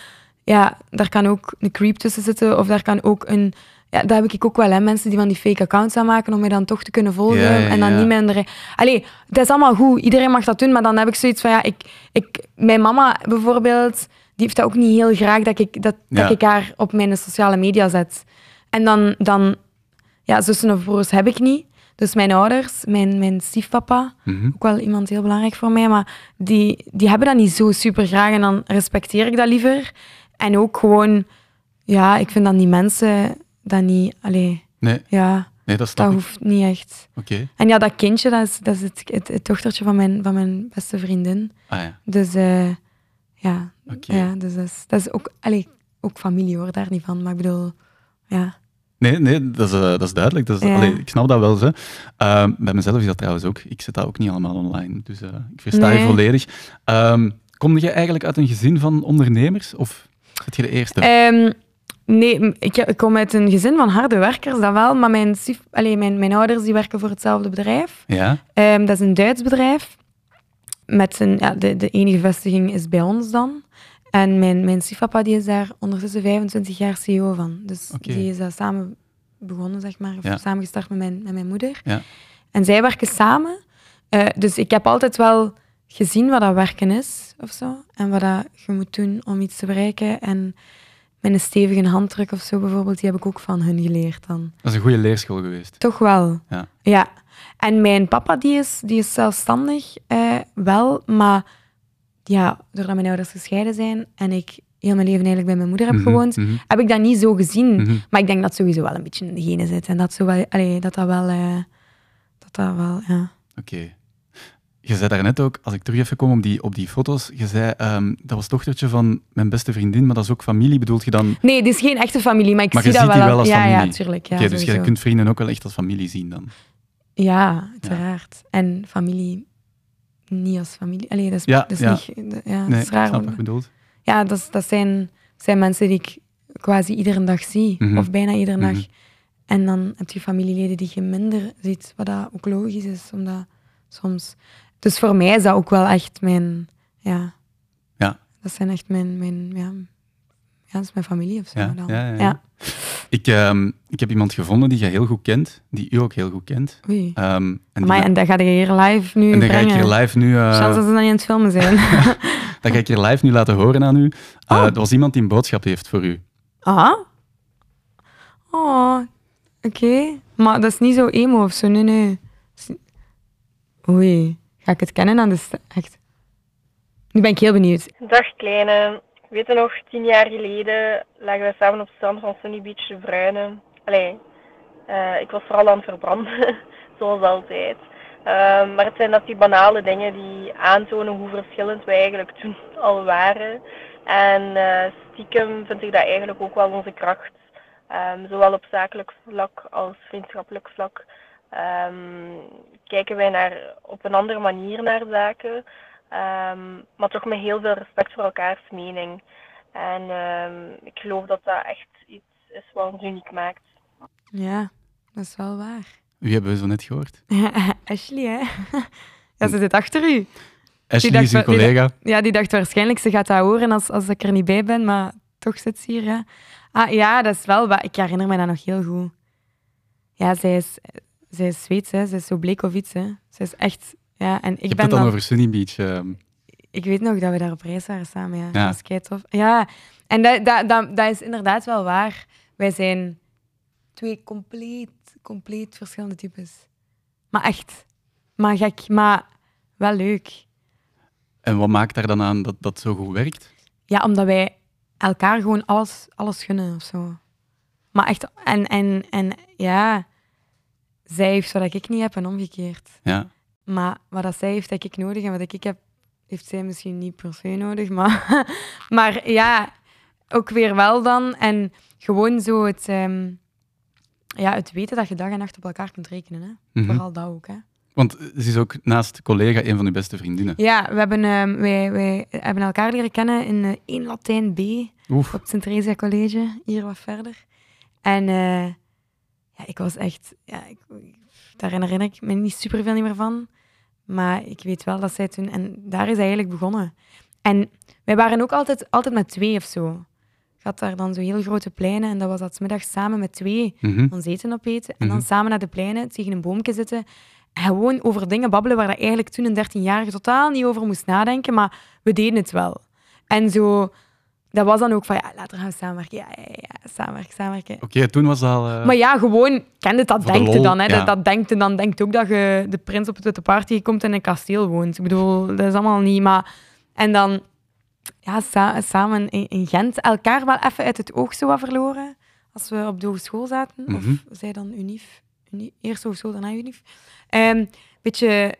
ja, daar kan ook een creep tussen zitten. Of daar kan ook een... Ja, dat heb ik ook wel, hè. Mensen die van die fake accounts aanmaken om mij dan toch te kunnen volgen. Ja, ja, en dan niet minder... Allee, het is allemaal goed. Iedereen mag dat doen. Maar dan heb ik zoiets van, ja, ik... ik mijn mama bijvoorbeeld, die heeft dat ook niet heel graag dat ik, dat, dat ik haar op mijn sociale media zet. En dan... dan ja, zussen of broers heb ik niet. Dus mijn ouders, mijn, mijn stiefpapa, Mhm. ook wel iemand heel belangrijk voor mij, maar die, die hebben dat niet zo super graag en dan respecteer ik dat liever. En ook gewoon, ja, ik vind dat die mensen dat niet, allee, Nee, ja, nee, dat hoeft niet echt. Oké. En ja, dat kindje, dat is, dat is het, het, het dochtertje van mijn, van mijn beste vriendin. Ah ja, Dus eh, ja, oké. ja dus dat is, dat is ook, allee, ook familie hoor, daar niet van. Maar ik bedoel, ja. Nee, nee dat, is, eh, dat is duidelijk. Dat is, Ja. allee, ik snap dat wel. Zo. Ehm, bij mezelf is dat trouwens ook. Ik zet dat ook niet allemaal online. Dus eh, ik versta je volledig. Ehm kom je eigenlijk uit een gezin van ondernemers? Of zit je de eerste? Ehm, nee, ik, kom uit een gezin van harde werkers, dat wel. Maar mijn, allee, mijn, mijn ouders die werken voor hetzelfde bedrijf. ja? Dat is een Duits bedrijf. Met zijn, ja, de, de enige vestiging is bij ons dan. En mijn, mijn stiefpapa die is daar ondertussen 25 jaar CEO van. Dus die is daar samen begonnen, zeg maar. Of Ja. samen gestart met mijn, met mijn moeder. Ja. En zij werken samen. Eh, dus ik heb altijd wel gezien wat dat werken is, of zo. En wat dat je moet doen om iets te bereiken. En met een stevige handdruk of zo bijvoorbeeld, die heb ik ook van hun geleerd dan. Dat is een goede leerschool geweest. Toch wel. Ja. Ja. En mijn papa, die is, die is zelfstandig, eh, wel. Maar ja, doordat mijn ouders gescheiden zijn en ik heel mijn leven eigenlijk bij mijn moeder heb Mhm, gewoond, mhm, heb ik dat niet zo gezien. mhm. Maar ik denk dat sowieso wel een beetje in de genen zit. En dat zo wel, allee, dat dat wel... eh, dat dat wel, ja. Oké. Je zei daarnet ook, als ik terug even kom op die, op die foto's, je zei, ehm, dat was dochtertje van mijn beste vriendin, maar dat is ook familie, bedoelt je dan? Nee, het is geen echte familie, maar ik Maar zie je dat ziet wel. die wel als ja, familie? Ja, tuurlijk. Ja, dus je kunt vrienden ook wel echt als familie zien dan. Ja, uiteraard. En familie niet als familie. Allee, dat is, Ja, dat is ja. niet... dat- Ja, dat Nee, is raar. ik snap wat bedoelt. Ja, dat, dat zijn, zijn mensen die ik quasi iedere dag zie. Mhm. Of bijna iedere Mhm. dag. En dan heb je familieleden die je minder ziet, wat dat ook logisch is, omdat soms... Dus voor mij is dat ook wel echt mijn... Ja. Ja. Dat zijn echt mijn... mijn ja, ja, dat is mijn familie of zo. Ja, dan. ja, ja, ja. ja. Ik, ehm, ik heb iemand gevonden die je heel goed kent, die u ook heel goed kent. Oei. Ehm, en, en dat ga je hier live nu en dan ga ik hier live nu, eh, Chance dat ze dan niet aan het filmen zijn. dat ga ik hier live nu laten horen aan u. Eh, Oh. Er was iemand die een boodschap heeft voor u. Ah? Oh, oké. Maar dat is niet zo emo of zo, nee, nee. Oei, ga ik het kennen aan de Echt. Nu ben ik heel benieuwd. Dag kleine. Weet je nog, tien jaar geleden lagen wij samen op het strand van Sunny Beach te bruinen. Allee, eh, ik was vooral aan het verbranden, zoals altijd. Ehm, maar het zijn dat die banale dingen die aantonen hoe verschillend wij eigenlijk toen al waren. En eh, stiekem vind ik dat eigenlijk ook wel onze kracht. Ehm, zowel op zakelijk vlak als vriendschappelijk vlak. Ehm, kijken wij naar, op een andere manier naar zaken. Ehm, maar toch met heel veel respect voor elkaars mening. En ehm, ik geloof dat dat echt iets is wat ons uniek maakt. Ja, dat is wel waar. Wie hebben we zo net gehoord? Ashley, hè? Ja, ze zit achter u. Ashley dacht is die collega. Ja, die dacht waarschijnlijk, ze gaat dat horen als, als ik er niet bij ben, maar toch zit ze hier, ja. Ah, ja, dat is wel... Ik herinner me dat nog heel goed. Ja, zij is, zij is Zweeds, hè. Zij is zo bleek of iets, hè. Zij is echt... Ja, en ik Je hebt ben het dan dan... over Sunny Beach. ehm. Ik weet nog dat we daar op reis waren samen, ja. Ja. Dat is keitof. Ja, en dat, dat, dat, dat is inderdaad wel waar. Wij zijn twee compleet, compleet verschillende types. Maar echt. Maar gek, maar wel leuk. En wat maakt daar dan aan dat dat zo goed werkt? Ja, omdat wij elkaar gewoon alles, alles gunnen of zo. Maar echt, en, en, en ja, zij heeft wat ik niet heb en omgekeerd. Ja. Maar wat dat zij heeft, dat ik nodig en wat ik heb, heeft zij misschien niet per se nodig. Maar, maar ja, ook weer wel dan. En gewoon zo het, ehm, ja, het weten dat je dag en nacht op elkaar kunt rekenen. Hè? Mhm. Vooral dat ook. Hè? Want ze is ook naast collega een van uw beste vriendinnen. Ja, we hebben, ehm, wij, wij hebben elkaar leren kennen in eh 1 Latijn B Oef. op het Sint-Theresia College, hier wat verder. En eh, ja, ik was echt... Ja, ik, daar herinner ik me niet superveel niet meer van. Maar ik weet wel dat zij toen... En daar is eigenlijk begonnen. En wij waren ook altijd, altijd met twee of zo. Je had daar dan zo heel grote pleinen en dat was dat 's middags samen met twee Mhm. ons eten opeten. En dan Mhm. samen naar de pleinen, tegen een boomje zitten. En gewoon over dingen babbelen waar dat eigenlijk toen een 13-jarige totaal niet over moest nadenken. Maar we deden het wel. En zo dat was dan ook van, ja, later gaan we samenwerken. Ja, ja, ja, samenwerken, samenwerken. Oké, toen was dat al... uh, Maar ja, gewoon, kende dat Voor de denkt je lol, dan. Hè. ja. Dat, dat denkt je dan. Denkt ook dat je de prins op het witte paard tegenkomt en in een kasteel woont. Ik bedoel, dat is allemaal niet... Maar... En dan, ja, sa- samen in, in Gent, elkaar wel even uit het oog zo wat verloren. Als we op de hogeschool zaten. Mhm. Of zij dan Unif. Uni, eerst hogeschool, daarna Unif. Een beetje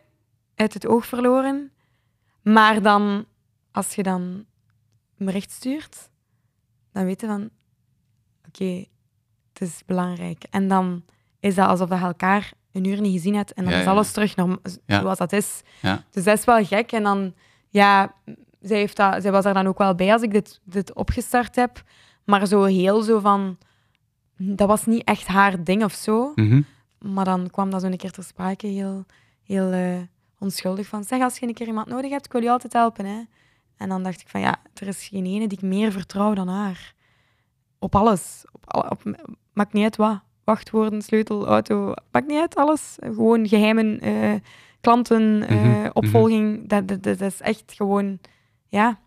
uit het oog verloren. Maar dan, als je dan een bericht stuurt, dan weet je van... Oké, het is belangrijk. En dan is dat alsof je elkaar een uur niet gezien hebt en dan Ja, is ja. alles terug Ja. zoals dat is. Dus dat is wel gek. En dan, ja, zij, heeft dat, zij was er dan ook wel bij als ik dit, dit opgestart heb. Maar zo heel zo van... Dat was niet echt haar ding of zo. mhm. Maar dan kwam dat zo een keer ter sprake, heel, heel eh, onschuldig van... Zeg, als je een keer iemand nodig hebt, ik wil je altijd helpen, hè. En dan dacht ik van, ja, er is geen ene die ik meer vertrouw dan haar. Op alles. Op, alle- op, maakt niet uit wat. Wachtwoorden, sleutel, auto, maakt niet uit, alles. Gewoon geheimen, eh, klanten, eh, Mhm, opvolging. Dat, dat, dat is echt gewoon, ja.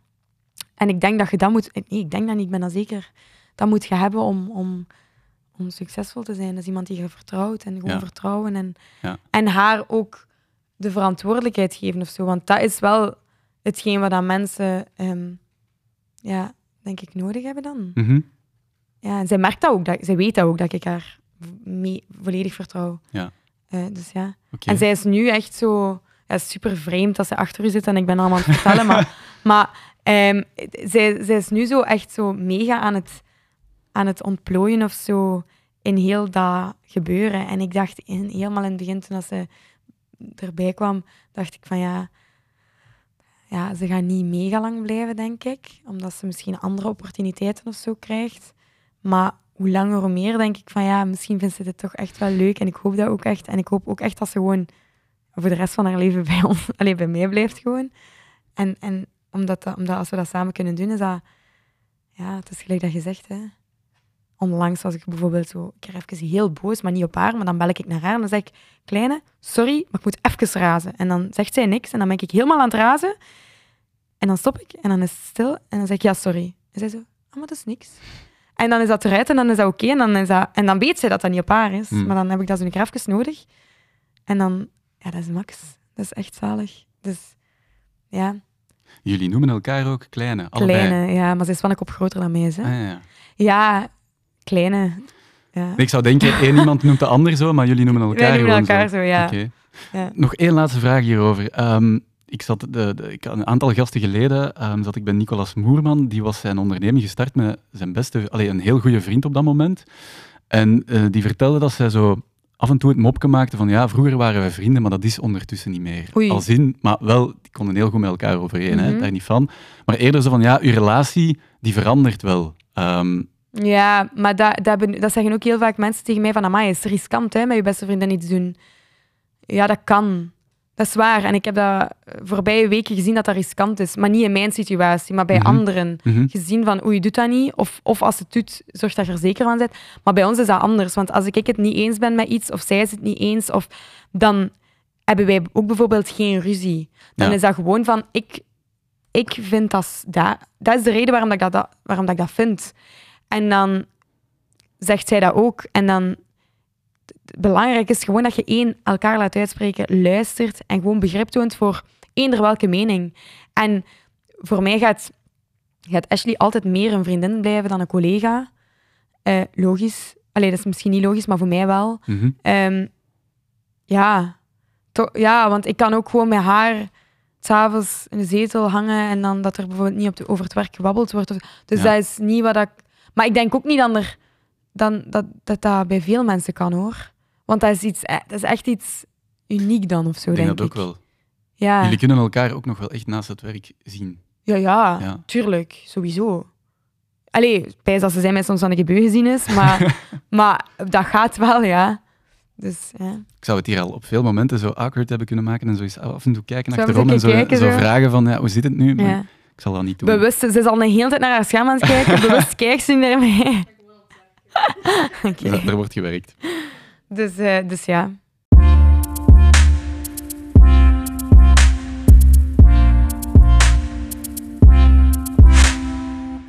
En ik denk dat je dat moet... Nee, ik denk dat niet, ik ben dat zeker. Dat moet je hebben om, om, om succesvol te zijn. Dat is iemand die je vertrouwt en gewoon Ja. vertrouwen. En, Ja. en haar ook de verantwoordelijkheid geven of zo. Want dat is wel hetgeen wat dat mensen, ehm, ja, denk ik, nodig hebben dan. Mhm. Ja, en zij merkt dat ook. Dat, zij weet dat ook, dat ik haar mee, volledig vertrouw. Ja. Eh, dus ja. En zij is nu echt zo... Ja, super vreemd dat ze achter u zit en ik ben allemaal aan het vertellen. maar maar ehm, zij, zij is nu zo echt zo mega aan het, aan het ontplooien of zo in heel dat gebeuren. En ik dacht in, helemaal in het begin, toen dat ze erbij kwam, dacht ik van ja... Ja, ze gaat niet mega lang blijven, denk ik. Omdat ze misschien andere opportuniteiten of zo krijgt. Maar hoe langer hoe meer denk ik van ja, misschien vindt ze dit toch echt wel leuk. En ik hoop dat ook echt. En ik hoop ook echt dat ze gewoon voor de rest van haar leven bij ons, alleen bij mij blijft gewoon. En, en omdat, dat, omdat als we dat samen kunnen doen, is dat, ja, het is gelijk dat je zegt, hè. Onlangs was ik bijvoorbeeld zo, ik werd even heel boos, maar niet op haar, maar dan bel ik naar haar en dan zeg ik, kleine, sorry, maar ik moet even razen. En dan zegt zij niks en dan ben ik helemaal aan het razen. En dan stop ik en dan is het stil en dan zeg ik, ja, sorry. En zij zo, ah, maar dat is niks. En dan is dat eruit en dan is dat oké. en, dan is dat- en dan weet zij dat dat niet op haar is. Hmm. Maar dan heb ik dat zo een keer even nodig. En dan, ja, dat is max. Dat is echt zalig. Dus ja, Jullie noemen elkaar ook kleine, allebei. kleine. Ja, maar ze is wel een kop groter dan mij. Hè? Ah, ja, ja. Kleine. Ja. Ik zou denken, één iemand noemt de ander zo, maar jullie noemen elkaar noemen elkaar zo, ja. Ja. Nog één laatste vraag hierover. Ehm, ik zat de, de- ik, een aantal gasten geleden ehm, zat ik bij Nicolas Moerman. Die was zijn onderneming gestart met zijn beste, allee, een heel goede vriend op dat moment. En eh, die vertelde dat zij zo af en toe het mopje maakte van ja, vroeger waren we vrienden, maar dat is ondertussen niet meer. Oei. Als in, maar wel, die konden heel goed met elkaar overeen, hè, Mhm. daar niet van. Maar eerder zo van ja, uw relatie, die verandert wel. Ehm, Ja, maar dat, dat, ben- dat zeggen ook heel vaak mensen tegen mij van amai, het is riskant hè, met je beste vriendin iets doen. Ja, dat kan. Dat is waar. En ik heb dat voorbije weken gezien dat dat riskant is. Maar niet in mijn situatie, maar bij Mhm. anderen. mhm. Gezien van, oei, je doet dat niet. Of, of als het doet, zorg dat je er zeker van bent. Maar bij ons is dat anders. Want als ik het niet eens ben met iets, of zij is het niet eens, of, dan hebben wij ook bijvoorbeeld geen ruzie. Dan Ja. is dat gewoon van, ik, ik vind dat, dat... Dat is de reden waarom, dat ik dat, waarom dat ik dat vind. En dan zegt zij dat ook. En dan... Belangrijk is gewoon dat je één, elkaar laat uitspreken, luistert en gewoon begrip toont voor eender welke mening. En voor mij gaat, gaat Ashley altijd meer een vriendin blijven dan een collega. Eh, logisch. Allee, dat is misschien niet logisch, maar voor mij wel. Mhm. Ehm, ja. To- ja, want ik kan ook gewoon met haar s'avonds in de zetel hangen en dan dat er bijvoorbeeld niet op de, over het werk gebabbeld wordt. Dus Ja. dat is niet wat ik... Maar ik denk ook niet dan er, dan, dat, dat dat bij veel mensen kan, hoor. Want dat is, iets, eh, dat is echt iets uniek dan, of zo, Ik denk denk, dat ook wel. Ja. Jullie kunnen elkaar ook nog wel echt naast het werk zien. Ja, ja, Ja. tuurlijk, sowieso. Allee, spijs dat ze zijn met soms aan de gebeu gezien is, maar, maar dat gaat wel, ja. Dus, ja. Ik zou het hier al op veel momenten zo awkward hebben kunnen maken en zo eens af en toe kijken achterom en zo, kijken, zo vragen van ja, hoe zit het nu? Maar. Ik zal dat niet doen. Bewust, ze is al een hele tijd naar haar scherm aan het kijken, bewust kijkt ze niet Ja, daar wordt gewerkt. dus, eh, dus ja.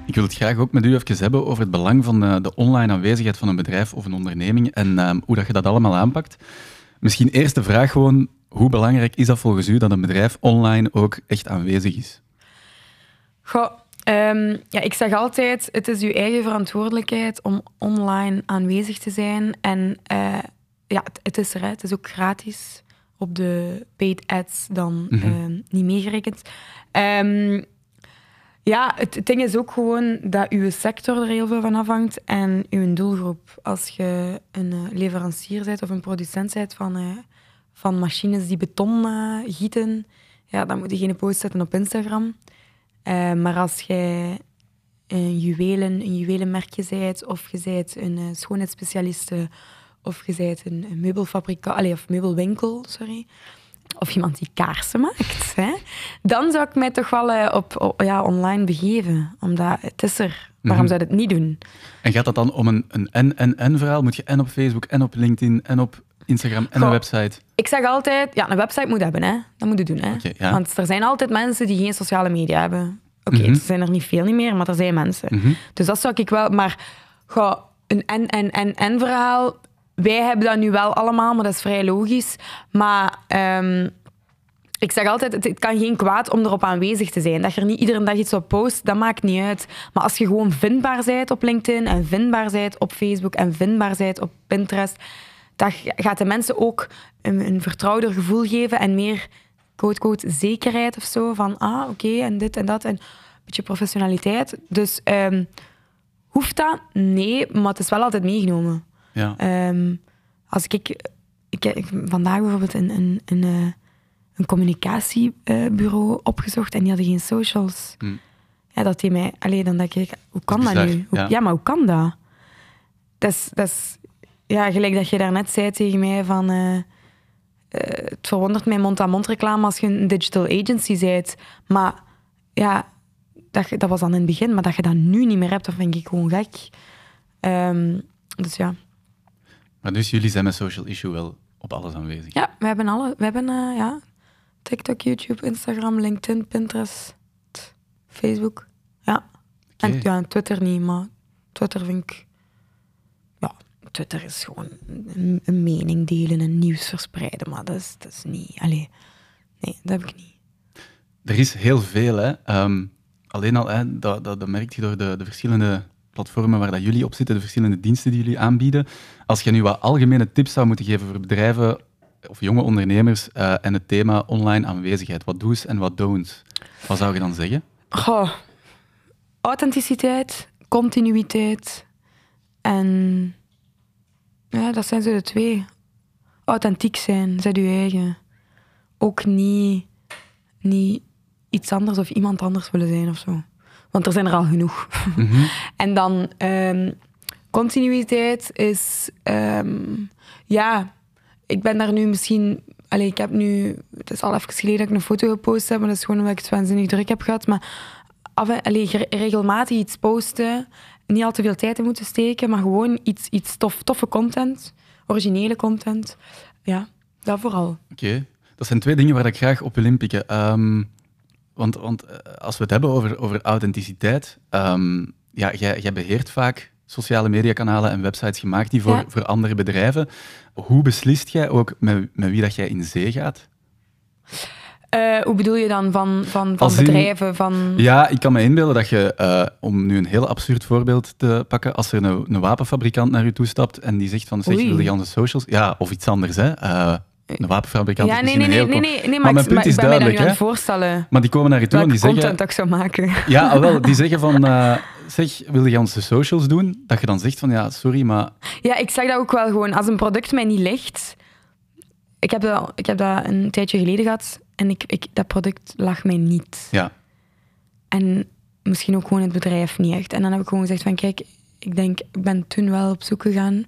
Ik wil het graag ook met u even hebben over het belang van de, de online aanwezigheid van een bedrijf of een onderneming en ehm, hoe dat je dat allemaal aanpakt. Misschien eerst de vraag gewoon, hoe belangrijk is dat volgens u dat een bedrijf online ook echt aanwezig is? Goh, ehm, ja, ik zeg altijd, het is uw eigen verantwoordelijkheid om online aanwezig te zijn. En uh, ja, het, is er, het is ook gratis. Op de paid ads dan mm niet meegerekend. Um, ja, het, ding is ook gewoon dat uw sector er heel veel van afhangt en uw doelgroep. Als je een uh, leverancier bent of een producent bent van, uh, van machines die beton gieten, ja, dan moet je geen post zetten op Instagram. Maar als jij een, juwelen, een juwelenmerkje bent of je bent een schoonheidsspecialiste of je bent een, een meubelfabrikant, of meubelwinkel, sorry, of iemand die kaarsen maakt, hè, dan zou ik mij toch wel uh, op, ja, online begeven. Omdat het is er. Waarom mhm. zou je het niet doen? En gaat dat dan om een, een en-en-en verhaal? Moet je en op Facebook, en op LinkedIn, en op Instagram, en een website? Ik zeg altijd, ja, een website moet hebben. Hè. Dat moet je doen. Hè. ja. Want er zijn altijd mensen die geen sociale media hebben. Oké, okay, mhm. er zijn er niet veel niet meer, maar er zijn mensen. Mhm. Dus dat zou ik wel... Maar ga, een en-en-en-en verhaal wij hebben dat nu wel allemaal, maar dat is vrij logisch. Maar um, ik zeg altijd, het, kan geen kwaad om erop aanwezig te zijn. Dat je er niet iedere dag iets op post, dat maakt niet uit. Maar als je gewoon vindbaar bent op LinkedIn en vindbaar bent op Facebook en vindbaar bent op Pinterest, dat gaat de mensen ook een, een vertrouwder gevoel geven en meer quote-quote zekerheid of zo. Van, ah, oké, en dit en dat. En een beetje professionaliteit. Dus um, hoeft dat? Nee, maar het is wel altijd meegenomen. Ja. Ehm, als ik, ik, vandaag bijvoorbeeld een, een, een, eh, een communicatiebureau opgezocht en die hadden geen socials. Hm. Ja, dat die mij... Alleen dan dacht ik, hoe kan dat, nu? ja. maar hoe kan dat? Dat is, dat is... Ja, gelijk dat je daarnet zei tegen mij van... Uh, uh, het verwondert mij mond-aan-mond reclame als je een digital agency bent. Maar ja, dat, dat was dan in het begin. Maar dat je dat nu niet meer hebt, dat vind ik gewoon gek. Um, dus ja. Maar dus jullie zijn met Social Issue wel op alles aanwezig? Ja, we hebben alle. We hebben uh, ja, TikTok, YouTube, Instagram, LinkedIn, Pinterest, Facebook. Ja. En ja, Twitter niet, maar Twitter vind ik... Twitter is gewoon een, een mening delen en nieuws verspreiden, maar dat is, dat is niet... Allee, nee, dat heb ik niet. Er is heel veel, hè. Um, alleen al, hè, dat, dat, dat merk je door de, de verschillende platformen waar dat jullie op zitten, de verschillende diensten die jullie aanbieden. Als je nu wat algemene tips zou moeten geven voor bedrijven of jonge ondernemers uh, en het thema online aanwezigheid, wat do's en wat don'ts, wat zou je dan zeggen? Goh, authenticiteit, continuïteit en ja, dat zijn zo de twee. Authentiek zijn, zet je eigen. Ook niet, niet iets anders of iemand anders willen zijn of zo. Want er zijn er al genoeg. Mhm. en dan um, continuïteit is... Um, ja, ik ben daar nu misschien... Allee, ik heb nu... Het is al even geleden dat ik een foto gepost heb, maar dat is gewoon omdat ik het waanzinnig druk heb gehad. Maar af, allee, regelmatig iets posten, niet al te veel tijd in moeten steken, maar gewoon iets, iets tof, toffe content, originele content. Ja, dat vooral. Oké. Dat zijn twee dingen waar ik graag op wil inpikken. Um, want, want eh, als we het hebben over, over authenticiteit, um, ja, jij, jij beheert vaak sociale mediakanalen en websites gemaakt die voor, voor andere bedrijven. Hoe beslist jij ook met, met wie dat jij in zee gaat? Uh, hoe bedoel je dan van, van, van bedrijven? Van... Ja, ik kan me inbeelden dat je, uh, om nu een heel absurd voorbeeld te pakken, als er een, een wapenfabrikant naar u toestapt en die zegt van, zeg, wil je onze socials? Ja, of iets anders, hè. Uh, een wapenfabrikant ja, nee, nee, nee, nee, nee, nee, maar, mijn punt is duidelijk. Mij voorstellen. Maar die komen naar je toe en die zeggen... content ik zou maken. Ja, wel, die zeggen van... Uh, zeg, wil je onze socials doen? Dat je dan zegt van, ja, sorry, maar... Ja, ik zeg dat ook wel gewoon. Als een product mij niet ligt... Ik heb dat, ik heb dat een tijdje geleden gehad en ik, ik, dat product lag mij niet. Ja. En misschien ook gewoon het bedrijf niet echt. En dan heb ik gewoon gezegd van, kijk, ik denk, ik ben toen wel op zoek gegaan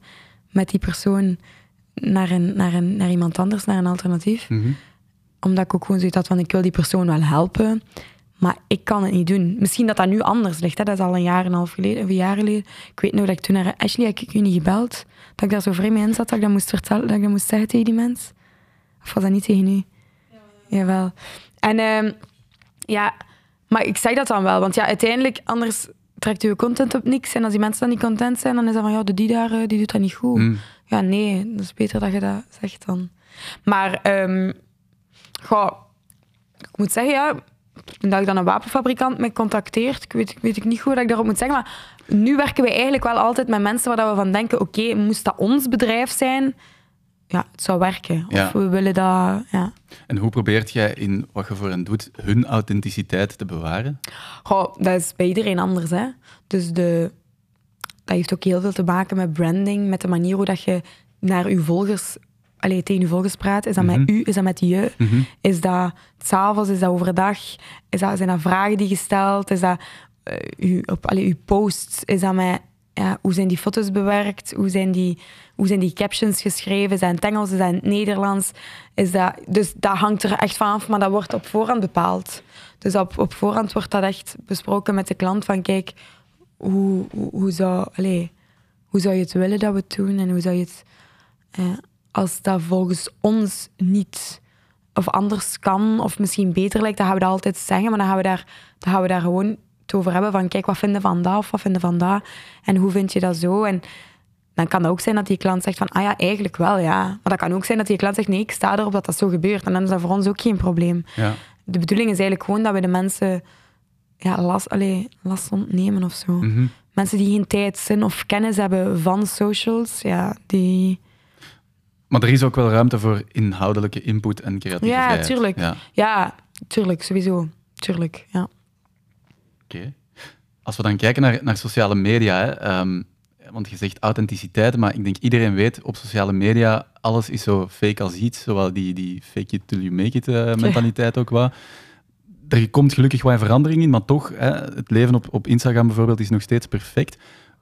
met die persoon naar, een, naar, een, naar iemand anders, naar een alternatief. Mhm. Omdat ik ook gewoon zoiets had van, ik wil die persoon wel helpen, maar ik kan het niet doen. Misschien dat dat nu anders ligt, hè. dat is al een jaar en een half geleden, of een jaar geleden. Ik weet nog dat ik toen naar Ashley, heb ik u niet gebeld, dat ik daar zo vreemd in zat, dat ik dat moest vertellen, dat ik dat moest zeggen tegen die mens. Of was dat niet tegen u? Ja, Jawel. En uh, ja, maar ik zeg dat dan wel, want ja, uiteindelijk, anders trekt uw content op niks. En als die mensen dan niet content zijn, dan is dat van, ja, de die daar, eh, die doet dat niet goed. Mm. Ja, nee, dat is beter dat je dat zegt dan. Maar, ehm goh, ik moet zeggen, ja, dat ik dan een wapenfabrikant me contacteert, ik weet, ik weet ik niet goed wat ik daarop moet zeggen, maar nu werken we eigenlijk wel altijd met mensen waar we van denken, oké, moest dat ons bedrijf zijn? Ja, het zou werken. Ja. Of we willen dat, ja. En hoe probeert jij in wat je voor hen doet hun authenticiteit te bewaren? Goh, dat is bij iedereen anders, hè. Dus de, dat heeft ook heel veel te maken met branding, met de manier hoe dat je naar je volgers, allee, tegen je volgers praat. Is dat Mhm. met u, is dat met je? Is dat s'avonds, is dat overdag? Is dat, zijn dat vragen die je stelt? Is dat eh, uw, op allee, uw posts? Is dat met, hoe zijn die foto's bewerkt? Hoe zijn die, hoe zijn die captions geschreven? In het Engels? In het Nederlands? Is dat, dus dat hangt er echt vanaf, maar dat wordt op voorhand bepaald. Dus op, op voorhand wordt dat echt besproken met de klant van kijk, hoe, hoe, zou, allee, hoe zou je het willen dat we het doen? En hoe zou je het, eh, als dat volgens ons niet of anders kan, of misschien beter lijkt, dan gaan we dat altijd zeggen, maar dan gaan we daar, dan gaan we daar gewoon het over hebben van kijk, wat vinden van dat of wat vinden van dat? En hoe vind je dat zo? En dan kan het ook zijn dat die klant zegt van, ah ja, eigenlijk wel, ja. Maar dat kan ook zijn dat die klant zegt, nee, ik sta erop dat dat zo gebeurt. En dan is dat voor ons ook geen probleem. Ja. De bedoeling is eigenlijk gewoon dat we de mensen ja, last, allee, last ontnemen of zo. Mhm. Mensen die geen tijd, zin of kennis hebben van socials, ja, die... Maar er is ook wel ruimte voor inhoudelijke input en creativiteit. Ja, tuurlijk. Ja, Ja, tuurlijk, sowieso. Tuurlijk, ja. Als we dan kijken naar, naar sociale media, hè, ehm, want je zegt authenticiteit, maar ik denk iedereen weet op sociale media, alles is zo fake als iets, zowel die, die fake it till you make it eh, mentaliteit ook wat. Er komt gelukkig wat verandering in, maar toch, hè, het leven op, op Instagram bijvoorbeeld is nog steeds perfect.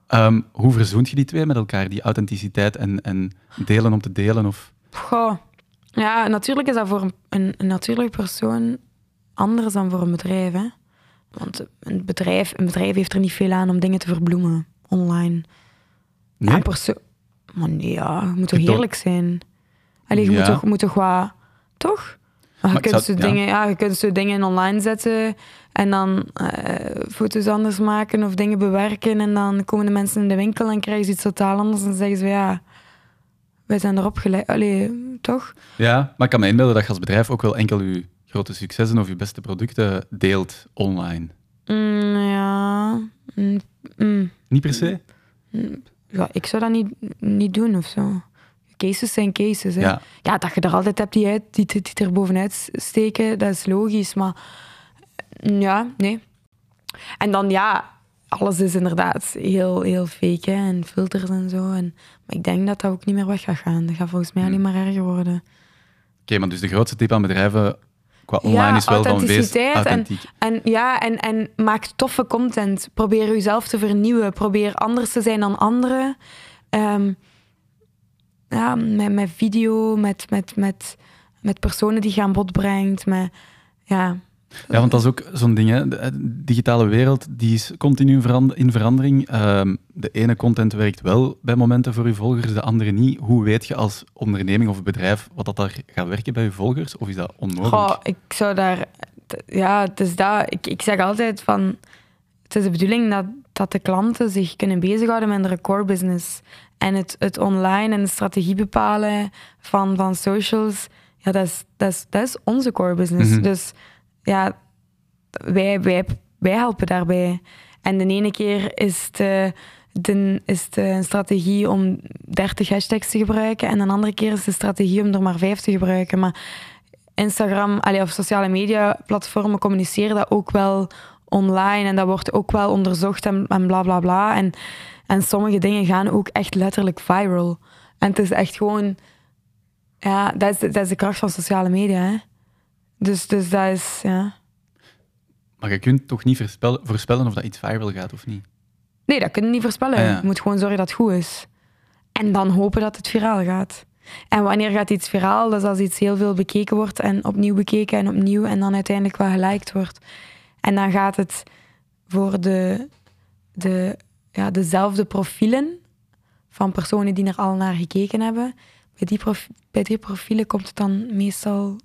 Ehm, hoe verzoent je die twee met elkaar, die authenticiteit en, en delen om te delen? Of... Goh. Ja, natuurlijk is dat voor een, een, een natuurlijk persoon anders dan voor een bedrijf. Hè? Want een bedrijf, een bedrijf heeft er niet veel aan om dingen te verbloemen online. Nee? perso- maar nee, ja, het moet toch Ik toch- eerlijk zijn? Allee, je Ja. moet, toch, moet toch wat... Toch? Maar je, kunt zo ja. dingen, ja, je kunt zo dingen online zetten en dan eh, foto's anders maken of dingen bewerken en dan komen de mensen in de winkel en krijgen ze iets totaal anders en zeggen ze ja, wij zijn erop geleid. Allee, toch? Ja, maar ik kan me inbeelden dat je als bedrijf ook wel enkel je grote successen of je beste producten deelt online. Mm, ja. Mm, mm. Niet per se? ja, ik zou dat niet, niet doen of zo. Cases zijn cases. Hè. Ja. Ja, dat je er altijd hebt die, uit, die, die er bovenuit steken, dat is logisch. Maar mm, ja, nee. En dan ja, alles is inderdaad heel, heel fake hè, en filters en zo. En, maar ik denk dat dat ook niet meer weg gaat gaan. Dat gaat volgens mij alleen maar erger worden. Oké, maar dus de grootste tip aan bedrijven qua online Ja, is wel van wees. En ja, en, en maak toffe content. Probeer jezelf te vernieuwen. Probeer anders te zijn dan anderen. Ehm, ja, met, met video, met, met, met, met personen die je aan bod brengt. Met, ja. Ja, want dat is ook zo'n ding. Hè. De eh, digitale wereld die is continu in veran- in verandering. Ehm, de ene content werkt wel bij momenten voor je volgers, de andere niet. Hoe weet je als onderneming of bedrijf wat dat daar gaat werken bij je volgers? Of is dat onmogelijk? Goh, ik zou daar... Ja, het is dat. Ik, ik zeg altijd van... Het is de bedoeling dat, dat de klanten zich kunnen bezighouden met hun core business. En het, het online en de strategie bepalen van, van socials, ja, dat is, dat, is, dat is onze core business. Mhm. Dus ja, wij, wij, wij helpen daarbij. En de ene keer is het, eh, de, is het een strategie om 30 hashtags te gebruiken en een andere keer is de strategie om er maar 5 te gebruiken. Maar Instagram allee, of sociale media platformen communiceren dat ook wel online en dat wordt ook wel onderzocht en, en bla bla bla. En, en sommige dingen gaan ook echt letterlijk viral. En het is echt gewoon, ja, dat is, dat is de kracht van sociale media. Hè? Dus, dus dat is, ja. Maar je kunt toch niet voorspellen, voorspellen of dat iets viral gaat of niet? Nee, dat kun je niet voorspellen. Ah, ja. Je moet gewoon zorgen dat het goed is. En dan hopen dat het viraal gaat. En wanneer gaat iets viraal? Dat is als iets heel veel bekeken wordt en opnieuw bekeken en opnieuw en dan uiteindelijk wel geliked wordt. En dan gaat het voor de, de, ja, dezelfde profielen van personen die er al naar gekeken hebben. Bij die, prof- bij die profielen komt het dan meestal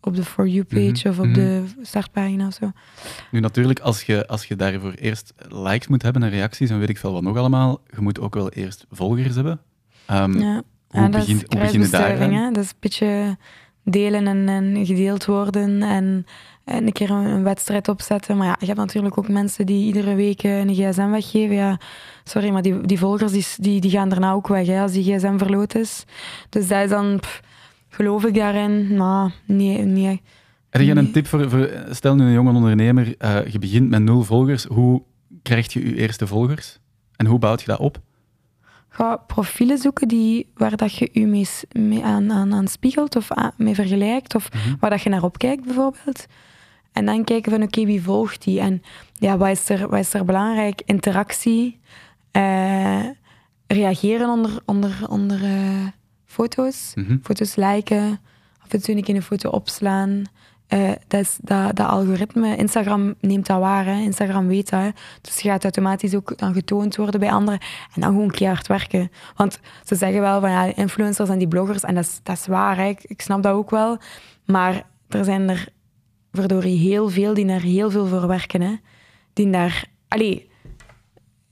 op de For You-page Mhm, of op mhm. de startpagina of zo. Nu natuurlijk, als je, als je daarvoor eerst likes moet hebben en reacties en weet ik veel wat nog allemaal, je moet ook wel eerst volgers hebben. Ehm, Ja, Hoe ja begint- dat is hoe begin je. Dat is een beetje delen en, en gedeeld worden en, en een keer een, een wedstrijd opzetten. Maar ja, je hebt natuurlijk ook mensen die iedere week een gsm weggeven. Ja, sorry, maar die, die volgers die, die, die gaan daarna ook weg hè, als die gsm verloot is. Dus dat is dan, pff, geloof ik daarin? Nou, nee, nee. Heb je een tip voor, voor, stel nu een jonge ondernemer, eh, je begint met nul volgers, hoe krijg je je eerste volgers? En hoe bouwt je dat op? Ga profielen zoeken die, waar dat je je mee, aan, aan, aan spiegelt of aan, mee vergelijkt. Of Mhm. waar dat je naar opkijkt bijvoorbeeld. En dan kijken van oké, wie volgt die? En ja, wat is er, wat is er belangrijk? Interactie. eh, reageren onder, onder, onder eh, foto's. Mhm. Foto's liken. Af en toe een keer een foto opslaan. Eh, dat, is, dat, dat algoritme, Instagram neemt dat waar. Hè? Instagram weet dat. Hè? Dus je gaat automatisch ook dan getoond worden bij anderen. En dan gewoon keihard werken. Want ze zeggen wel van ja, influencers en die bloggers, en dat is, dat is waar, hè? Ik, ik snap dat ook wel. Maar er zijn er verdorie heel veel die daar heel veel voor werken. Hè? Die daar... Allee,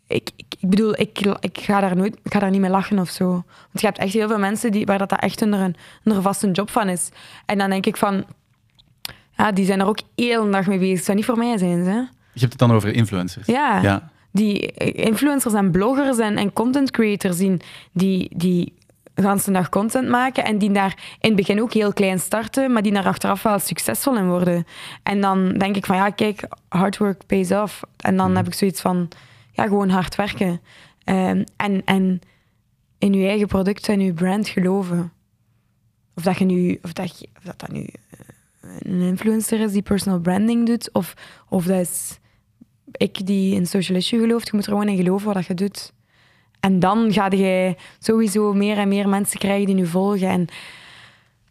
ik, ik, ik bedoel, ik, ik, ga daar nooit, ik ga daar niet mee lachen of zo. Want je hebt echt heel veel mensen die, waar dat, dat echt onder een, onder een vaste job van is. En dan denk ik van... Ja, die zijn er ook heel dag mee bezig. Het zou niet voor mij zijn, hè. Je hebt het dan over influencers. Ja. ja. Die influencers en bloggers en, en content creators die, die, die de hele dag content maken en die daar in het begin ook heel klein starten, maar die daar achteraf wel succesvol in worden. En dan denk ik van ja, kijk, hard work pays off. En dan heb ik zoiets van ja, gewoon hard werken. Ehm, en, en in je eigen product en je brand geloven. Of dat, je nu, of dat, je- of dat, dat nu eh, een influencer is die personal branding doet, of, of dat is ik die in social issue gelooft, je moet er gewoon in geloven wat je doet. En dan ga je sowieso meer en meer mensen krijgen die je volgen. En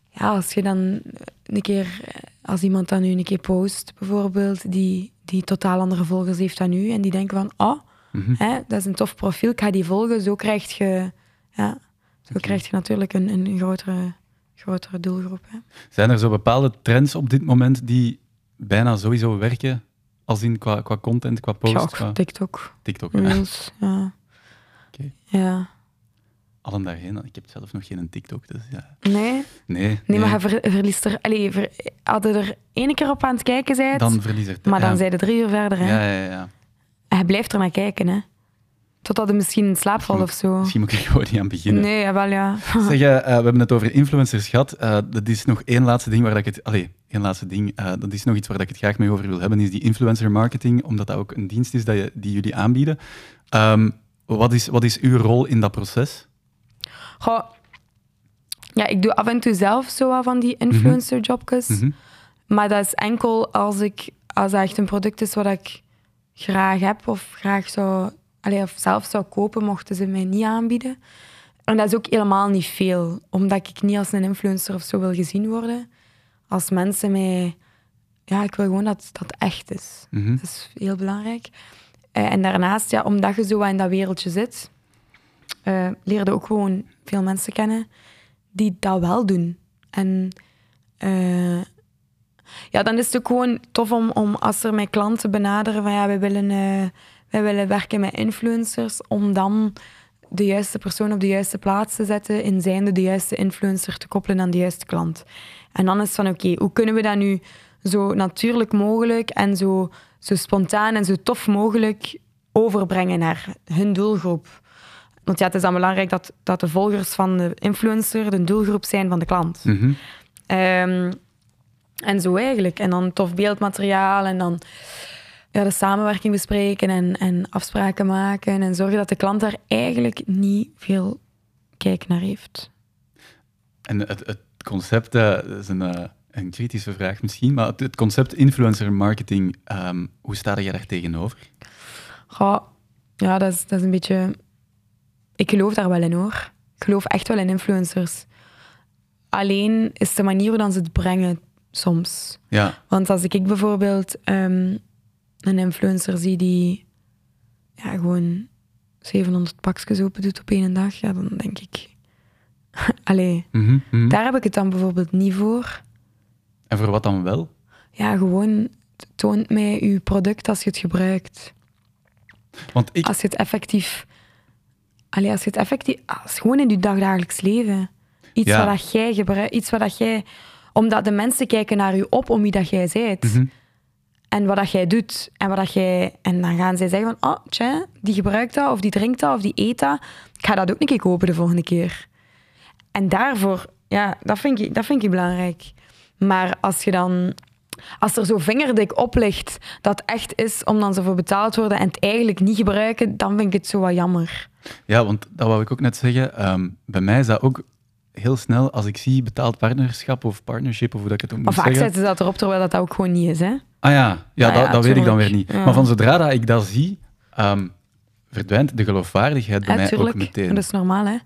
ja, als je dan een keer, als iemand dan nu een keer post, bijvoorbeeld, die, die totaal andere volgers heeft dan u, en die denken van, oh, Mhm. hè, dat is een tof profiel, ik ga die volgen. Zo krijg je, ja, zo krijg je natuurlijk een, een grotere, grotere doelgroep. Hè. Zijn er zo bepaalde trends op dit moment die bijna sowieso werken? Als in qua, qua content, qua post, Ja, ook qua TikTok, TikTok. ja. Reels, ja. Oké. Ja. Allen daarheen. Ik heb zelf nog geen TikTok, dus ja. Nee, Nee, nee, maar ver- verliest er... Allee, ver, hadden er ene keer op aan het kijken zijt, dan verlies er maar dan ja. zijn er drie uur verder. Hè. Ja, ja, ja. En hij blijft er naar kijken, hè. Totdat hij misschien in slaap valt of zo. Misschien moet ik er gewoon niet aan beginnen. Nee, jawel, ja. Zeg, eh, eh, we hebben het over influencers gehad. Eh, dat is nog één laatste ding waar dat ik het... Allee, één laatste ding. dat is nog iets waar dat ik het graag mee over wil hebben, is die influencer marketing, omdat dat ook een dienst is dat je, die jullie aanbieden. Ehm, wat, is, wat is uw rol in dat proces? Goh, ja, ik doe af en toe zelf zo wat van die influencer-jobjes. Mhm. Maar dat is enkel als, ik, als dat echt een product is wat ik graag heb of graag zou... Allee, of zelf zou kopen, mochten ze mij niet aanbieden. En dat is ook helemaal niet veel. Omdat ik niet als een influencer of zo wil gezien worden. Als mensen mij... Ja, ik wil gewoon dat dat echt is. Mhm. Dat is heel belangrijk. Eh, en daarnaast, ja, omdat je zo wat in dat wereldje zit, eh leerde ook gewoon veel mensen kennen die dat wel doen. En eh, ja, dan is het ook gewoon tof om, om als er mijn klanten benaderen van ja, wij willen, eh, wij willen werken met influencers, om dan de juiste persoon op de juiste plaats te zetten, in zijnde de juiste influencer te koppelen aan de juiste klant. En dan is het van oké, hoe kunnen we dat nu zo natuurlijk mogelijk en zo, zo spontaan en zo tof mogelijk overbrengen naar hun doelgroep? Want ja, het is dan belangrijk dat, dat de volgers van de influencer de doelgroep zijn van de klant. Ehm, en zo eigenlijk. En dan tof beeldmateriaal en dan ja, de samenwerking bespreken en, en afspraken maken en zorgen dat de klant daar eigenlijk niet veel kijk naar heeft. En het, het concept, eh, dat is een, eh, een kritische vraag misschien, maar het, het concept influencer marketing, ehm, hoe sta jij daar tegenover? Goh, ja, dat is, dat is een beetje... Ik geloof daar wel in, hoor. Ik geloof echt wel in influencers. Alleen is de manier hoe dan ze het brengen soms. Ja, Want als ik bijvoorbeeld ehm, een influencer zie die ja, gewoon 700 pakjes open doet op één dag, ja, dan denk ik... Allee, mhm, mhm. daar heb ik het dan bijvoorbeeld niet voor. En voor wat dan wel? Ja, gewoon toont mij uw product als je het gebruikt. Want ik... Als je het effectief... Allee, als je het effectief... Als gewoon in je dagdagelijks leven. Iets Ja. wat dat jij gebruikt, iets wat dat jij... Omdat de mensen kijken naar je op om wie dat jij bent. Mhm. En wat dat jij doet. En, wat dat jij, en dan gaan zij zeggen van... Oh, tja, die gebruikt dat, of die drinkt dat, of die eet dat. Ik ga dat ook een keer kopen de volgende keer. En daarvoor... Ja, dat vind ik, dat vind ik belangrijk. Maar als je dan... Als er zo vingerdik op ligt dat echt is om dan zo voor betaald te worden en het eigenlijk niet gebruiken, dan vind ik het zo wat jammer. Ja, want dat wou ik ook net zeggen. Ehm, bij mij is dat ook heel snel, als ik zie betaald partnerschap of partnership, of hoe dat ik het ook Maar moet vaak zeggen. zetten ze dat erop, terwijl dat, dat ook gewoon niet is. Hè? Ah ja, ja, Ah dat, ja, dat weet ik dan weer niet. Ja. Maar van zodra dat ik dat zie, ehm, verdwijnt de geloofwaardigheid bij mij tuurlijk. ook meteen. Dat is normaal, hè?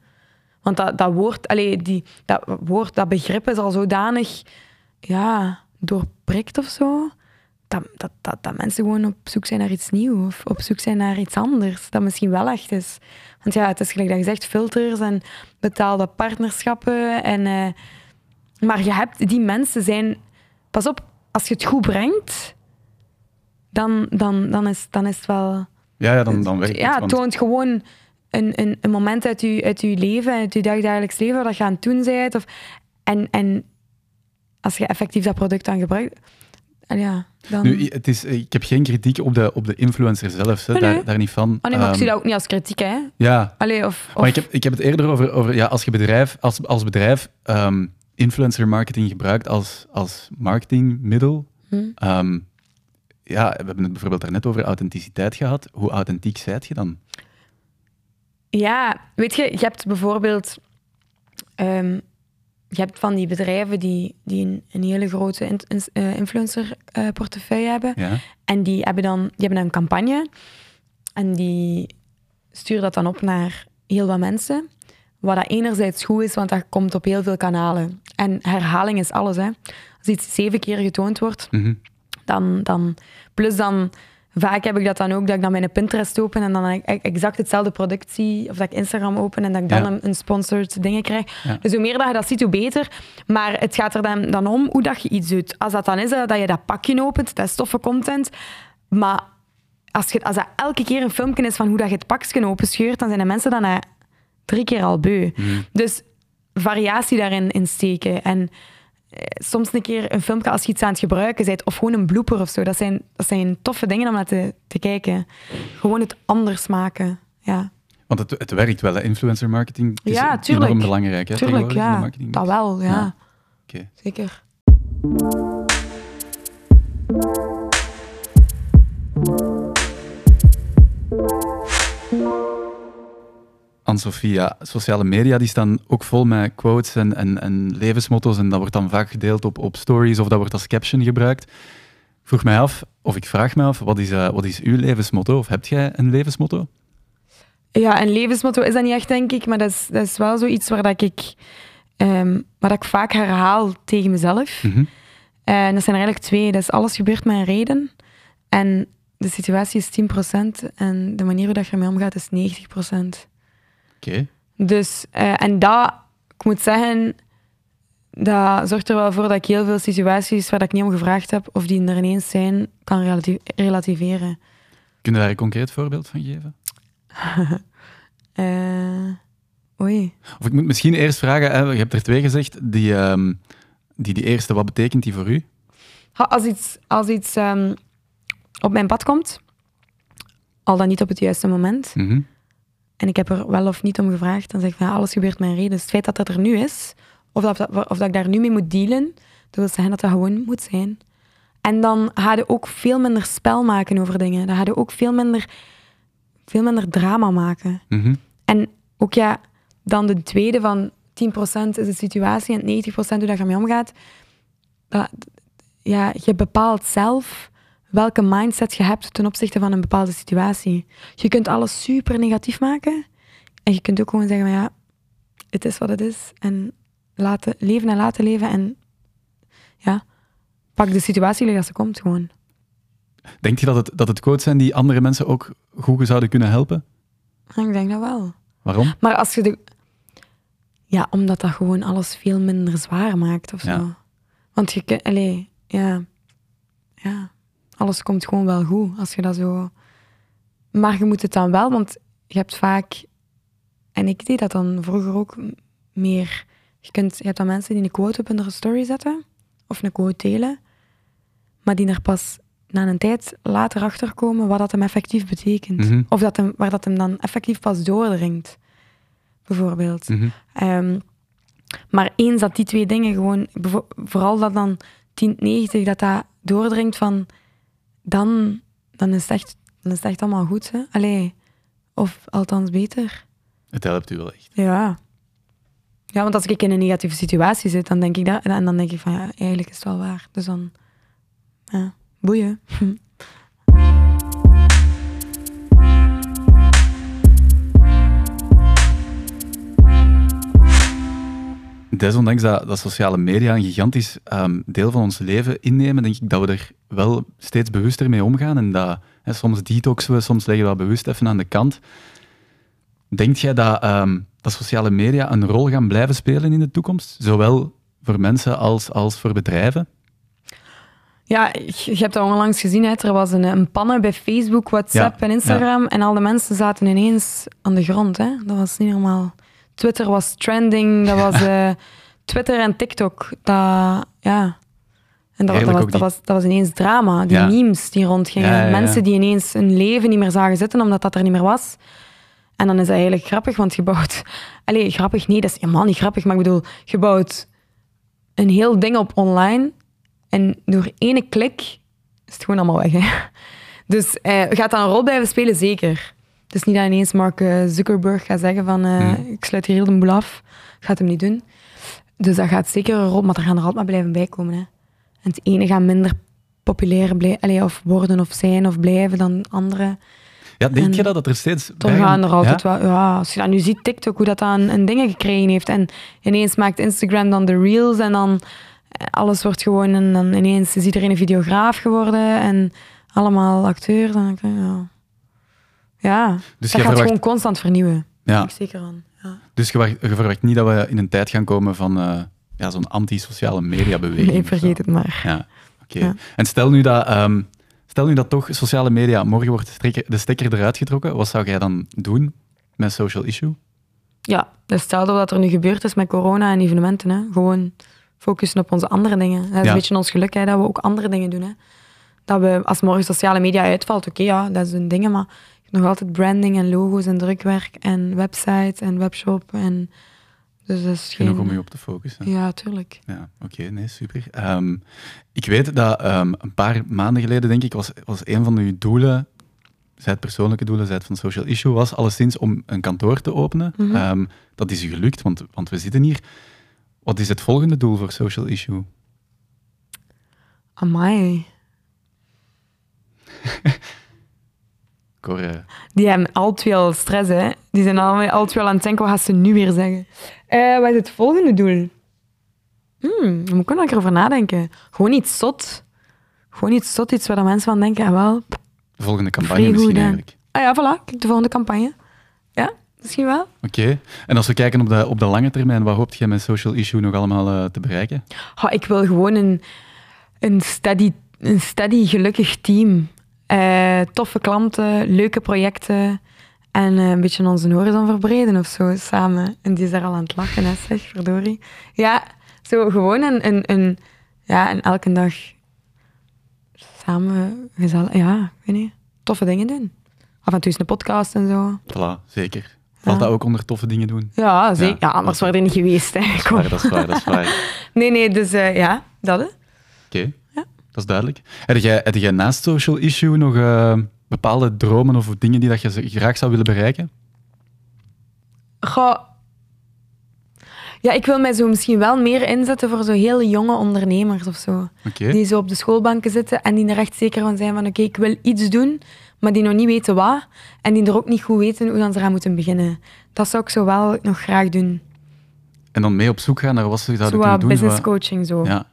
Want dat, dat woord, allee, die, dat woord, dat begrip is al zodanig ja, doorprikt of zo. Dat, dat, dat, dat mensen gewoon op zoek zijn naar iets nieuws of op zoek zijn naar iets anders, dat misschien wel echt is. Want ja, het is gelijk dat je zegt, filters en betaalde partnerschappen. En, eh, maar je hebt, die mensen zijn... Pas op, als je het goed brengt, dan, dan, dan, is, dan is het wel... Ja, ja dan, dan werkt Ja, het. het want- toont gewoon een, een, een moment uit je, uit uw leven, uit je dagdagelijks leven, wat je aan het doen bent. Of, en, en als je effectief dat product dan gebruikt, ja, dan... Nu, het is, ik heb geen kritiek op de, op de influencer zelf, hè, Nee, daar, daar niet van. oh nee, maar ik Ehm, zie dat ook niet als kritiek, hè. Ja, Allee, of, of, maar ik heb, ik heb het eerder over, over ja, als je bedrijf, als, als bedrijf ehm, influencer marketing gebruikt als, als marketingmiddel. Hm. ehm, ja, we hebben het bijvoorbeeld daarnet over authenticiteit gehad. Hoe authentiek zijt je dan? Ja, weet je, je hebt bijvoorbeeld... je hebt van die bedrijven die, die een, een hele grote in, in- eh, influencer-portefeuille hebben. Ja? En die hebben dan die hebben een campagne. En die sturen dat dan op naar heel wat mensen. Wat dat enerzijds goed is, want dat komt op heel veel kanalen. En herhaling is alles. Hè. Als iets zeven keer getoond wordt, Mhm. dan, dan... Plus dan... Vaak heb ik dat dan ook, dat ik dan mijn Pinterest open en dan e- exact hetzelfde product zie. Of dat ik Instagram open en dat ik dan Ja. een, een sponsored dingen krijg. Ja. Dus hoe meer dat je dat ziet, hoe beter. Maar het gaat er dan, dan om hoe dat je iets doet. Als dat dan is eh, dat je dat pakje opent, dat is toffe content. Maar als, je, als dat elke keer een filmpje is van hoe dat je het pakje openscheurt, dan zijn de mensen dan drie keer al beu. Dus variatie daarin in steken. En soms een keer een filmpje als je iets aan het gebruiken bent, of gewoon een blooper of zo. Dat zijn, dat zijn toffe dingen om naar te, te kijken. Gewoon het anders maken. Ja, Want het, het werkt wel, hè? influencer marketing. Is Ja, tuurlijk. enorm belangrijk. Hè, tuurlijk, ja. Dat wel, ja. Ja. Oké. Zeker. Anne-Sophie, ja, sociale media die staan ook vol met quotes en, en, en levensmotto's en dat wordt dan vaak gedeeld op, op stories of dat wordt als caption gebruikt. Ik vroeg mij af, of ik vraag me af, wat is, eh, wat is uw levensmotto? Of hebt jij een levensmotto? Ja, een levensmotto is dat niet echt, denk ik. Maar dat is, dat is wel zoiets waar dat ik, ehm, waar dat ik vaak herhaal tegen mezelf. Mhm. En dat zijn er eigenlijk twee. Dat is alles gebeurt met een reden. En de situatie is 10% en de manier hoe dat je ermee omgaat is 90%. Oké. Dus, eh, en dat, ik moet zeggen, dat zorgt er wel voor dat ik heel veel situaties waar ik niet om gevraagd heb, of die er ineens zijn, kan relati- relativeren. Kun je daar een concreet voorbeeld van geven? Eh, oei. Of ik moet misschien eerst vragen, hè, je hebt er twee gezegd, die, ehm, die, die eerste, wat betekent die voor u? Als iets, als iets ehm, op mijn pad komt, al dan niet op het juiste moment, Mhm. En ik heb er wel of niet om gevraagd, dan zeg ik van ja, alles gebeurt mijn reden. Dus het feit dat dat er nu is, of dat, of dat ik daar nu mee moet dealen, dat wil zeggen dat dat gewoon moet zijn. En dan ga je ook veel minder spel maken over dingen. Dan ga je ook veel minder, veel minder drama maken. Mhm. En ook ja, dan de tweede van 10% is de situatie en 90% hoe dat je ermee omgaat. Dat, ja, je bepaalt zelf welke mindset je hebt ten opzichte van een bepaalde situatie. Je kunt alles super negatief maken en je kunt ook gewoon zeggen van ja, het is wat het is en laten, leven en laten leven en ja, pak de situatie als ze komt gewoon. Denk je dat het, dat het quotes zijn die andere mensen ook goed zouden kunnen helpen? En ik denk dat wel. Waarom? Maar als je de... Ja, omdat dat gewoon alles veel minder zwaar maakt of zo. Ja. Want je kunt, allee, ja, ja, alles komt gewoon wel goed als je dat zo. Maar je moet het dan wel, want je hebt vaak, en ik deed dat dan vroeger ook meer. Je, kunt, je hebt dan mensen die een quote op hun story zetten, of een quote delen, maar die er pas na een tijd later achter komen wat dat hem effectief betekent. Mhm. Of dat hem, waar dat hem dan effectief pas doordringt, bijvoorbeeld. Mhm. Ehm, maar eens dat die twee dingen gewoon, vooral dat dan 1090, dat dat doordringt van, dan, dan, is, het echt, dan is het echt allemaal goed. Hè? Allee, of althans beter. Het helpt u wel echt. Ja. Ja, want als ik in een negatieve situatie zit, dan denk ik dat, en dan denk ik van, ja, eigenlijk is het wel waar. Dus dan, ja, boeien. Desondanks dat, dat sociale media een gigantisch ehm, deel van ons leven innemen, denk ik dat we er wel steeds bewuster mee omgaan. En dat hè, soms detoxen we, soms leggen we dat bewust even aan de kant. Denkt jij dat, ehm, dat sociale media een rol gaan blijven spelen in de toekomst? Zowel voor mensen als, als voor bedrijven? Ja, je hebt dat onlangs gezien, hè. er was een, een pannen bij Facebook, WhatsApp Ja, en Instagram en al de mensen zaten ineens aan de grond. Hè. Dat was niet normaal. Twitter was trending, dat was eh, Twitter en TikTok. Dat, ja. En dat, was, dat, was, dat was ineens drama. Die Ja. memes die rondgingen. Ja, ja, ja. Mensen die ineens hun leven niet meer zagen zitten omdat dat er niet meer was. En dan is dat eigenlijk grappig, want je bouwt... Allee, grappig, nee, dat is helemaal niet grappig, maar ik bedoel, je bouwt een heel ding op online en door ene klik is het gewoon allemaal weg. Hè? Dus eh, gaat dat een rol blijven spelen? Zeker. Het is niet dat ineens Mark eh, Zuckerberg gaat zeggen van eh, Hmm. ik sluit hier heel de boel af. Gaat hem niet doen. Dus dat gaat zeker een rol, maar er gaan er altijd maar blijven bij komen. Hè? En het ene gaat minder populair blij, allee, of worden of zijn of blijven dan het andere. Ja, denk En je dat, dat er steeds... Bij gaan er altijd ja? wel... Ja, als je dat nu ziet, TikTok, hoe dat dan een dingen gekregen heeft. En ineens maakt Instagram dan de reels en dan eh, alles wordt gewoon... En dan ineens is iedereen een videograaf geworden en allemaal acteurs. En, ja, ja. Dus dat je gaat verwacht, gewoon constant vernieuwen. ja, ik zeker aan. Ja. dus je verwacht, je verwacht niet dat we in een tijd gaan komen van eh, ja, zo'n anti-sociale media beweging. Nee, vergeet het maar. Ja, oké. Ja. En stel nu, dat, ehm, stel nu dat toch sociale media, morgen wordt de stekker, de stekker eruit getrokken, wat zou jij dan doen met social issue? Ja, dus stel dat wat er nu gebeurd is met corona en evenementen. Hè. Gewoon focussen op onze andere dingen. Dat is Ja. een beetje ons geluk, hè, dat we ook andere dingen doen. Hè. Dat we, als morgen sociale media uitvalt, oké, ja, dat is een ding, maar nog altijd branding en logo's en drukwerk en website en webshop. En, dus dat is geen... Genoeg om je op te focussen. Ja, tuurlijk. Ja, oké, nee, super. Ehm, ik weet dat ehm, een paar maanden geleden, denk ik, was, was een van uw doelen, zij het persoonlijke doelen, zij het van social issue, was alleszins om een kantoor te openen. Mhm. Ehm, dat is u gelukt, want, want we zitten hier. Wat is het volgende doel voor social issue? Amai. Die hebben al twee al stress, hè. Die zijn al, al twee al aan het denken, wat gaat ze nu weer zeggen? Eh, wat is het volgende doel? Hmm, daar moet ik wel een keer over nadenken. Gewoon iets zot. Gewoon iets zot, iets waar de mensen van denken, ah, wel... de volgende campagne Vrij misschien goed, eigenlijk. Ah ja, voilà. Kijk, de volgende campagne. Ja, misschien wel. Oké. En als we kijken op de, op de lange termijn, wat hoopt jij met social issue nog allemaal eh, te bereiken? Oh, ik wil gewoon een, een, steady, een steady, gelukkig team. Eh, toffe klanten, leuke projecten en eh, een beetje onze horizon verbreden of zo samen. En die is daar al aan het lachen, hè, zeg, verdorie. Ja, zo gewoon een, een, een ja, en elke dag samen gezellig, ja, ik weet niet, toffe dingen doen. Af en toe eens een podcast en zo. Voilà, zeker. Valt Ja. dat ook onder toffe dingen doen? Ja, zeker. Ja, Ja, anders waren er niet geweest. Hè. Dat is waar, dat is waar, dat is waar. Nee, nee, dus eh, ja, dat hè. Oké. Dat is duidelijk. Heb jij, heb jij naast social issue nog eh, bepaalde dromen of dingen die dat je graag zou willen bereiken? Goh. Ja, ik wil mij zo misschien wel meer inzetten voor zo heel jonge ondernemers of zo. Die zo op de schoolbanken zitten en die er echt zeker van zijn van oké, ik wil iets doen, maar die nog niet weten wat. En die er ook niet goed weten hoe dan ze gaan moeten beginnen. Dat zou ik zo wel nog graag doen. En dan mee op zoek gaan naar wat ze Zo zouden wat kunnen doen. business zo- coaching zo. Ja,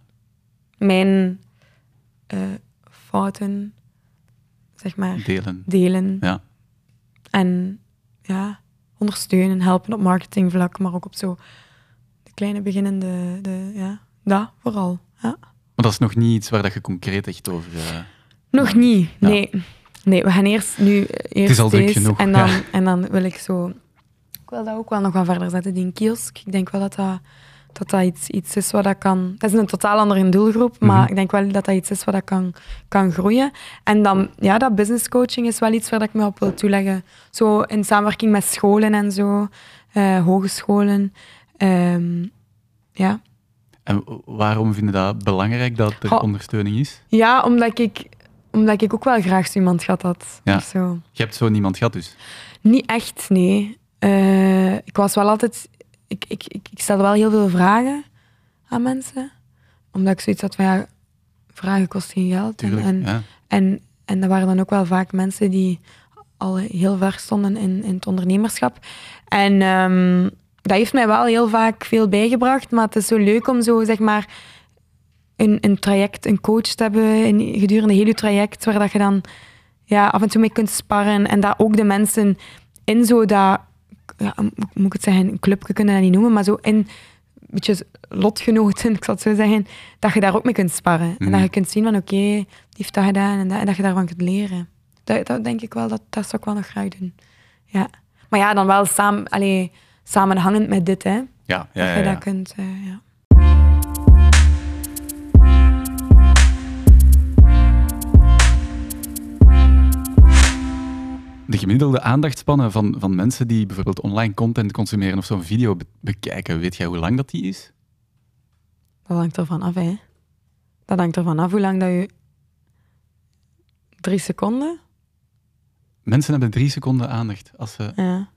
Mijn eh, fouten, zeg maar, delen. delen. Ja. En ja, ondersteunen, helpen op marketingvlak, maar ook op zo de kleine beginnende, de, ja, dat vooral. Ja. Maar dat is nog niet iets waar dat je concreet echt over... eh, Nog niet, Ja. nee. Nee, we gaan eerst nu eh, eerst is al deze genoeg, En dan, ja. en dan wil ik zo... Ik wil dat ook wel nog wat verder zetten, die kiosk. Ik denk wel dat dat, dat, dat iets, iets is wat dat kan... Dat is een totaal andere doelgroep, maar Mhm. ik denk wel dat dat iets is wat dat kan, kan groeien. En dan, ja, dat business coaching is wel iets waar dat ik me op wil toeleggen. Zo in samenwerking met scholen en zo, eh, hogescholen. Ehm, ja. En waarom vind je dat belangrijk dat er ondersteuning is? ja, omdat ik, omdat ik ook wel graag zo iemand gehad had. Ja. zo. Je hebt zo niemand gehad dus. Niet echt, nee. Eh, ik was wel altijd... Ik, ik, ik, ik stelde wel heel veel vragen aan mensen. Omdat ik zoiets had van, ja, vragen kost geen geld. Tuurlijk, En, ja. en, en dat waren dan ook wel vaak mensen die al heel ver stonden in, in het ondernemerschap. En ehm, dat heeft mij wel heel vaak veel bijgebracht. Maar het is zo leuk om zo, zeg maar, een, een traject, een coach te hebben in, gedurende heel je traject, waar dat je dan ja, af en toe mee kunt sparren. En dat ook de mensen in zo dat, ja, moet ik het zeggen, een clubje kunnen dat niet noemen, maar zo in een beetje lotgenoten, ik zal het zo zeggen, dat je daar ook mee kunt sparren. En Mhm. dat je kunt zien van, oké, die heeft dat gedaan en dat, en dat je daarvan kunt leren. Dat, dat denk ik wel, dat, dat zou ik wel nog graag doen. Ja. Maar ja, dan wel samen, allee, samenhangend met dit, hè. Ja, ja, dat ja, je ja. dat kunt, eh, ja. De gemiddelde aandachtspannen van, van mensen die bijvoorbeeld online content consumeren of zo'n video be- bekijken, weet jij hoe lang dat die is? Dat hangt ervan af, hè. Dat hangt ervan af hoe lang dat je... Drie seconden? Mensen hebben drie seconden aandacht. Als ze, Ja.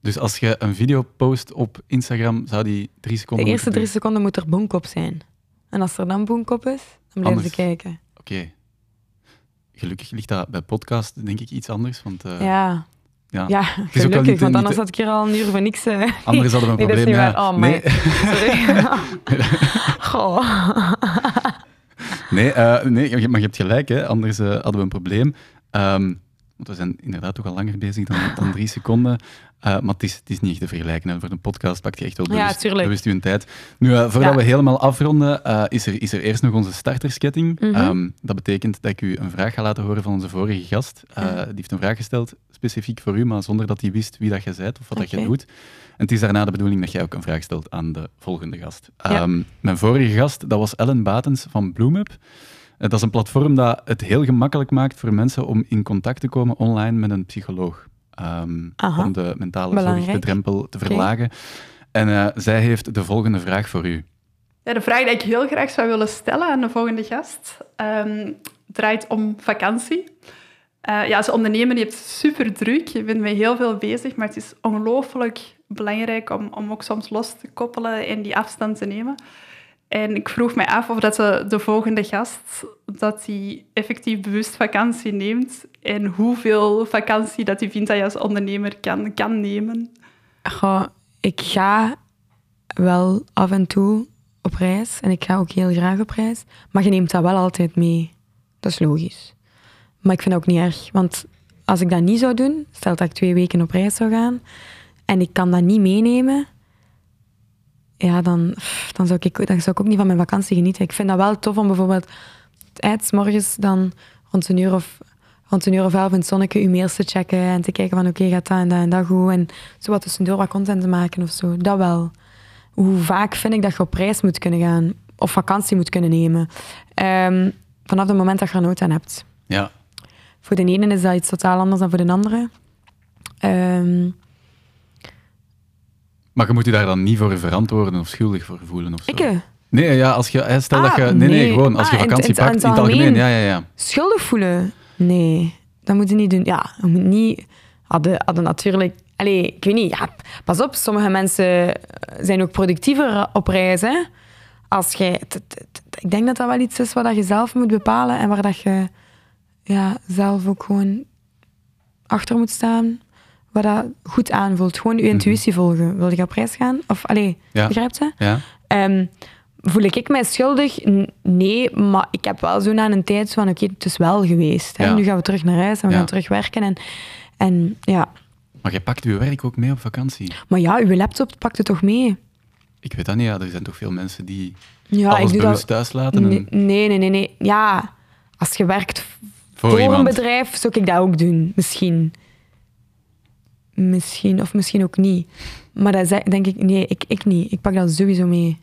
dus als je een video post op Instagram, zou die drie De seconden eerste moeten drie seconden moet er boomkop zijn. En als er dan boomkop is, dan blijven ze kijken. Oké. Gelukkig ligt dat bij podcast, denk ik, iets anders. Want eh, ja. ja. Ja, gelukkig, niet- want anders had ik hier al een uur voor niks. eh. Anders hadden we een Nee, probleem. ja. waar. Oh, nee. Goh. nee, eh, nee, maar je hebt gelijk, hè. anders hadden we een probleem. Ehm, want we zijn inderdaad toch al langer bezig dan, dan drie seconden. Eh, maar het is, het is niet echt te vergelijken. Hè. Voor een podcast pakt je echt wel Ja, bewust, tuurlijk. bewust uw tijd. Nu, eh, voordat Ja. we helemaal afronden, eh, is, er, is er eerst nog onze startersketting. Mhm. Ehm, dat betekent dat ik u een vraag ga laten horen van onze vorige gast. Ja. Die heeft een vraag gesteld, specifiek voor u, maar zonder dat hij wist wie dat jij bent of wat dat je doet. En het is daarna de bedoeling dat jij ook een vraag stelt aan de volgende gast. Ja. Ehm, mijn vorige gast, dat was Ellen Batens van BloomUp. Dat is een platform dat het heel gemakkelijk maakt voor mensen om in contact te komen online met een psycholoog. Ehm, om de mentale zorg, de drempel te verlagen. En eh, zij heeft de volgende vraag voor u. Ja, de vraag die ik heel graag zou willen stellen aan de volgende gast ehm, draait om vakantie. Eh, ja, als ondernemer, je hebt super druk, je bent met heel veel bezig, maar het is ongelooflijk belangrijk om, om ook soms los te koppelen en die afstand te nemen. En ik vroeg mij af of dat de, de volgende gast dat die effectief bewust vakantie neemt en hoeveel vakantie dat hij vindt dat je als ondernemer kan, kan nemen. Ik ga wel af en toe op reis. En ik ga ook heel graag op reis. Maar je neemt dat wel altijd mee. Dat is logisch. Maar ik vind dat ook niet erg. Want als ik dat niet zou doen, stel dat ik twee weken op reis zou gaan, en ik kan dat niet meenemen, ja, dan, dan, zou ik, dan zou ik ook niet van mijn vakantie genieten. Ik vind dat wel tof om bijvoorbeeld 's morgens dan rond een uur of rond een uur of elf in het zonnetje je mails te checken en te kijken van oké, gaat dat en dat en dat goed en zo wat tussendoor wat content te maken of zo. Dat wel. Hoe vaak vind ik dat je op reis moet kunnen gaan of vakantie moet kunnen nemen? Ehm, vanaf het moment dat je er nood aan hebt. Ja, Voor de ene is dat iets totaal anders dan voor de andere. Ehm, maar je moet je daar dan niet voor verantwoorden of schuldig voor voelen of zo. ik, eh, Nee, ja, als je, eh, stel dat Ah, je... Nee, nee, nee. gewoon als je Ah, vakantie het- pakt, in in het algemeen. Ja, ja, ja. schuldig voelen? Nee, dat moet je niet doen. Ja, je moet niet... Hadden, hadden natuurlijk... Allee, ik weet niet. Ja, pas op, sommige mensen zijn ook productiever op reis. Hè? Als jij... Ik denk dat dat wel iets is wat je zelf moet bepalen en waar dat je ja, zelf ook gewoon achter moet staan. Wat dat goed aanvoelt. Gewoon je intuïtie volgen. Wil je op reis gaan? Of, allee, Ja. begrijpt je? ja. Ehm, voel ik mij schuldig? Nee, maar ik heb wel zo na een tijd zo van, oké, het is wel geweest. Hè? Ja. Nu gaan we terug naar huis en we gaan terug werken. En, en ja, Maar je pakt je werk ook mee op vakantie. maar ja, uw laptop pakt het toch mee? Ik weet dat niet, ja. er zijn toch veel mensen die Ja, alles ik bewust dat... thuis laten. en- Nee, nee, nee, nee. Ja, als je werkt Voor voor, een bedrijf, zou ik dat ook doen. Misschien. Misschien, of misschien ook niet. Maar dat denk ik, nee, ik, ik niet. Ik pak dat sowieso mee.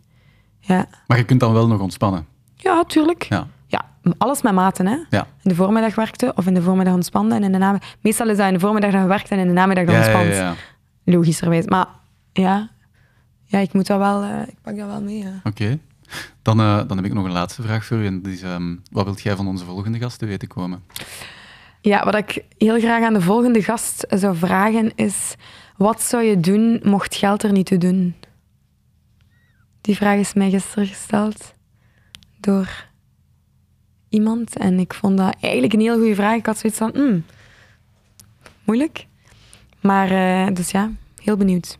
Ja, Maar je kunt dan wel nog ontspannen. ja tuurlijk. Ja. Ja, alles met maten, hè. Ja. In de voormiddag werkte, of in de voormiddag ontspande, en in de namiddag... Meestal is dat in de voormiddag dat je werkt en in de namiddag dat Ja, je ja, ontspant. ja. Logischerwijs. Maar ja, ja ik moet dat wel... eh, ik pak dat wel mee. Oké. Dan, eh, dan heb ik nog een laatste vraag voor u. En is, ehm, wat wilt jij van onze volgende gast te weten komen? Ja, wat ik heel graag aan de volgende gast zou vragen is... Wat zou je doen mocht geld er niet toe doen? Die vraag is mij gisteren gesteld door iemand. En ik vond dat eigenlijk een heel goede vraag. Ik had zoiets van... hmm, moeilijk. Maar, eh, dus ja, heel benieuwd.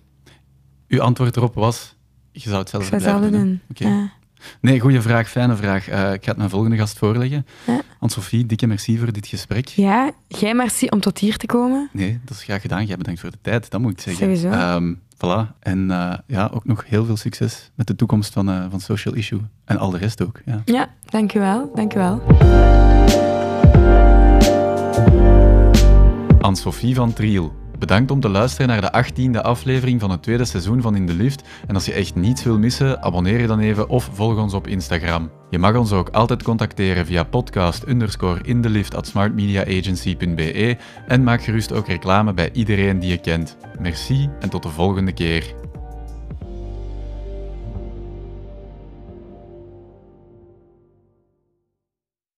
Uw antwoord erop was, je zou hetzelfde zou hetzelfde doen. doen. Oké. Ja. Nee, goede vraag, fijne vraag. Eh, ik ga het mijn volgende gast voorleggen. Ja. Anne-Sophie, dikke merci voor dit gesprek. ja, jij merci om tot hier te komen. Nee, dat is graag gedaan. Jij bedankt voor de tijd, dat moet ik zeggen. Sowieso. Ehm, voilà. En eh, ja, ook nog heel veel succes met de toekomst van, eh, van Social Issue. En al de rest ook. Ja. Ja, dankjewel. Dankjewel. Anne-Sophie van Triel. Bedankt om te luisteren naar de achttiende aflevering van het tweede seizoen van In de Lift. En als je echt niets wil missen, abonneer je dan even of volg ons op Instagram. Je mag ons ook altijd contacteren via podcast underscore in de lift at smartmediaagency.be en maak gerust ook reclame bij iedereen die je kent. Merci en tot de volgende keer.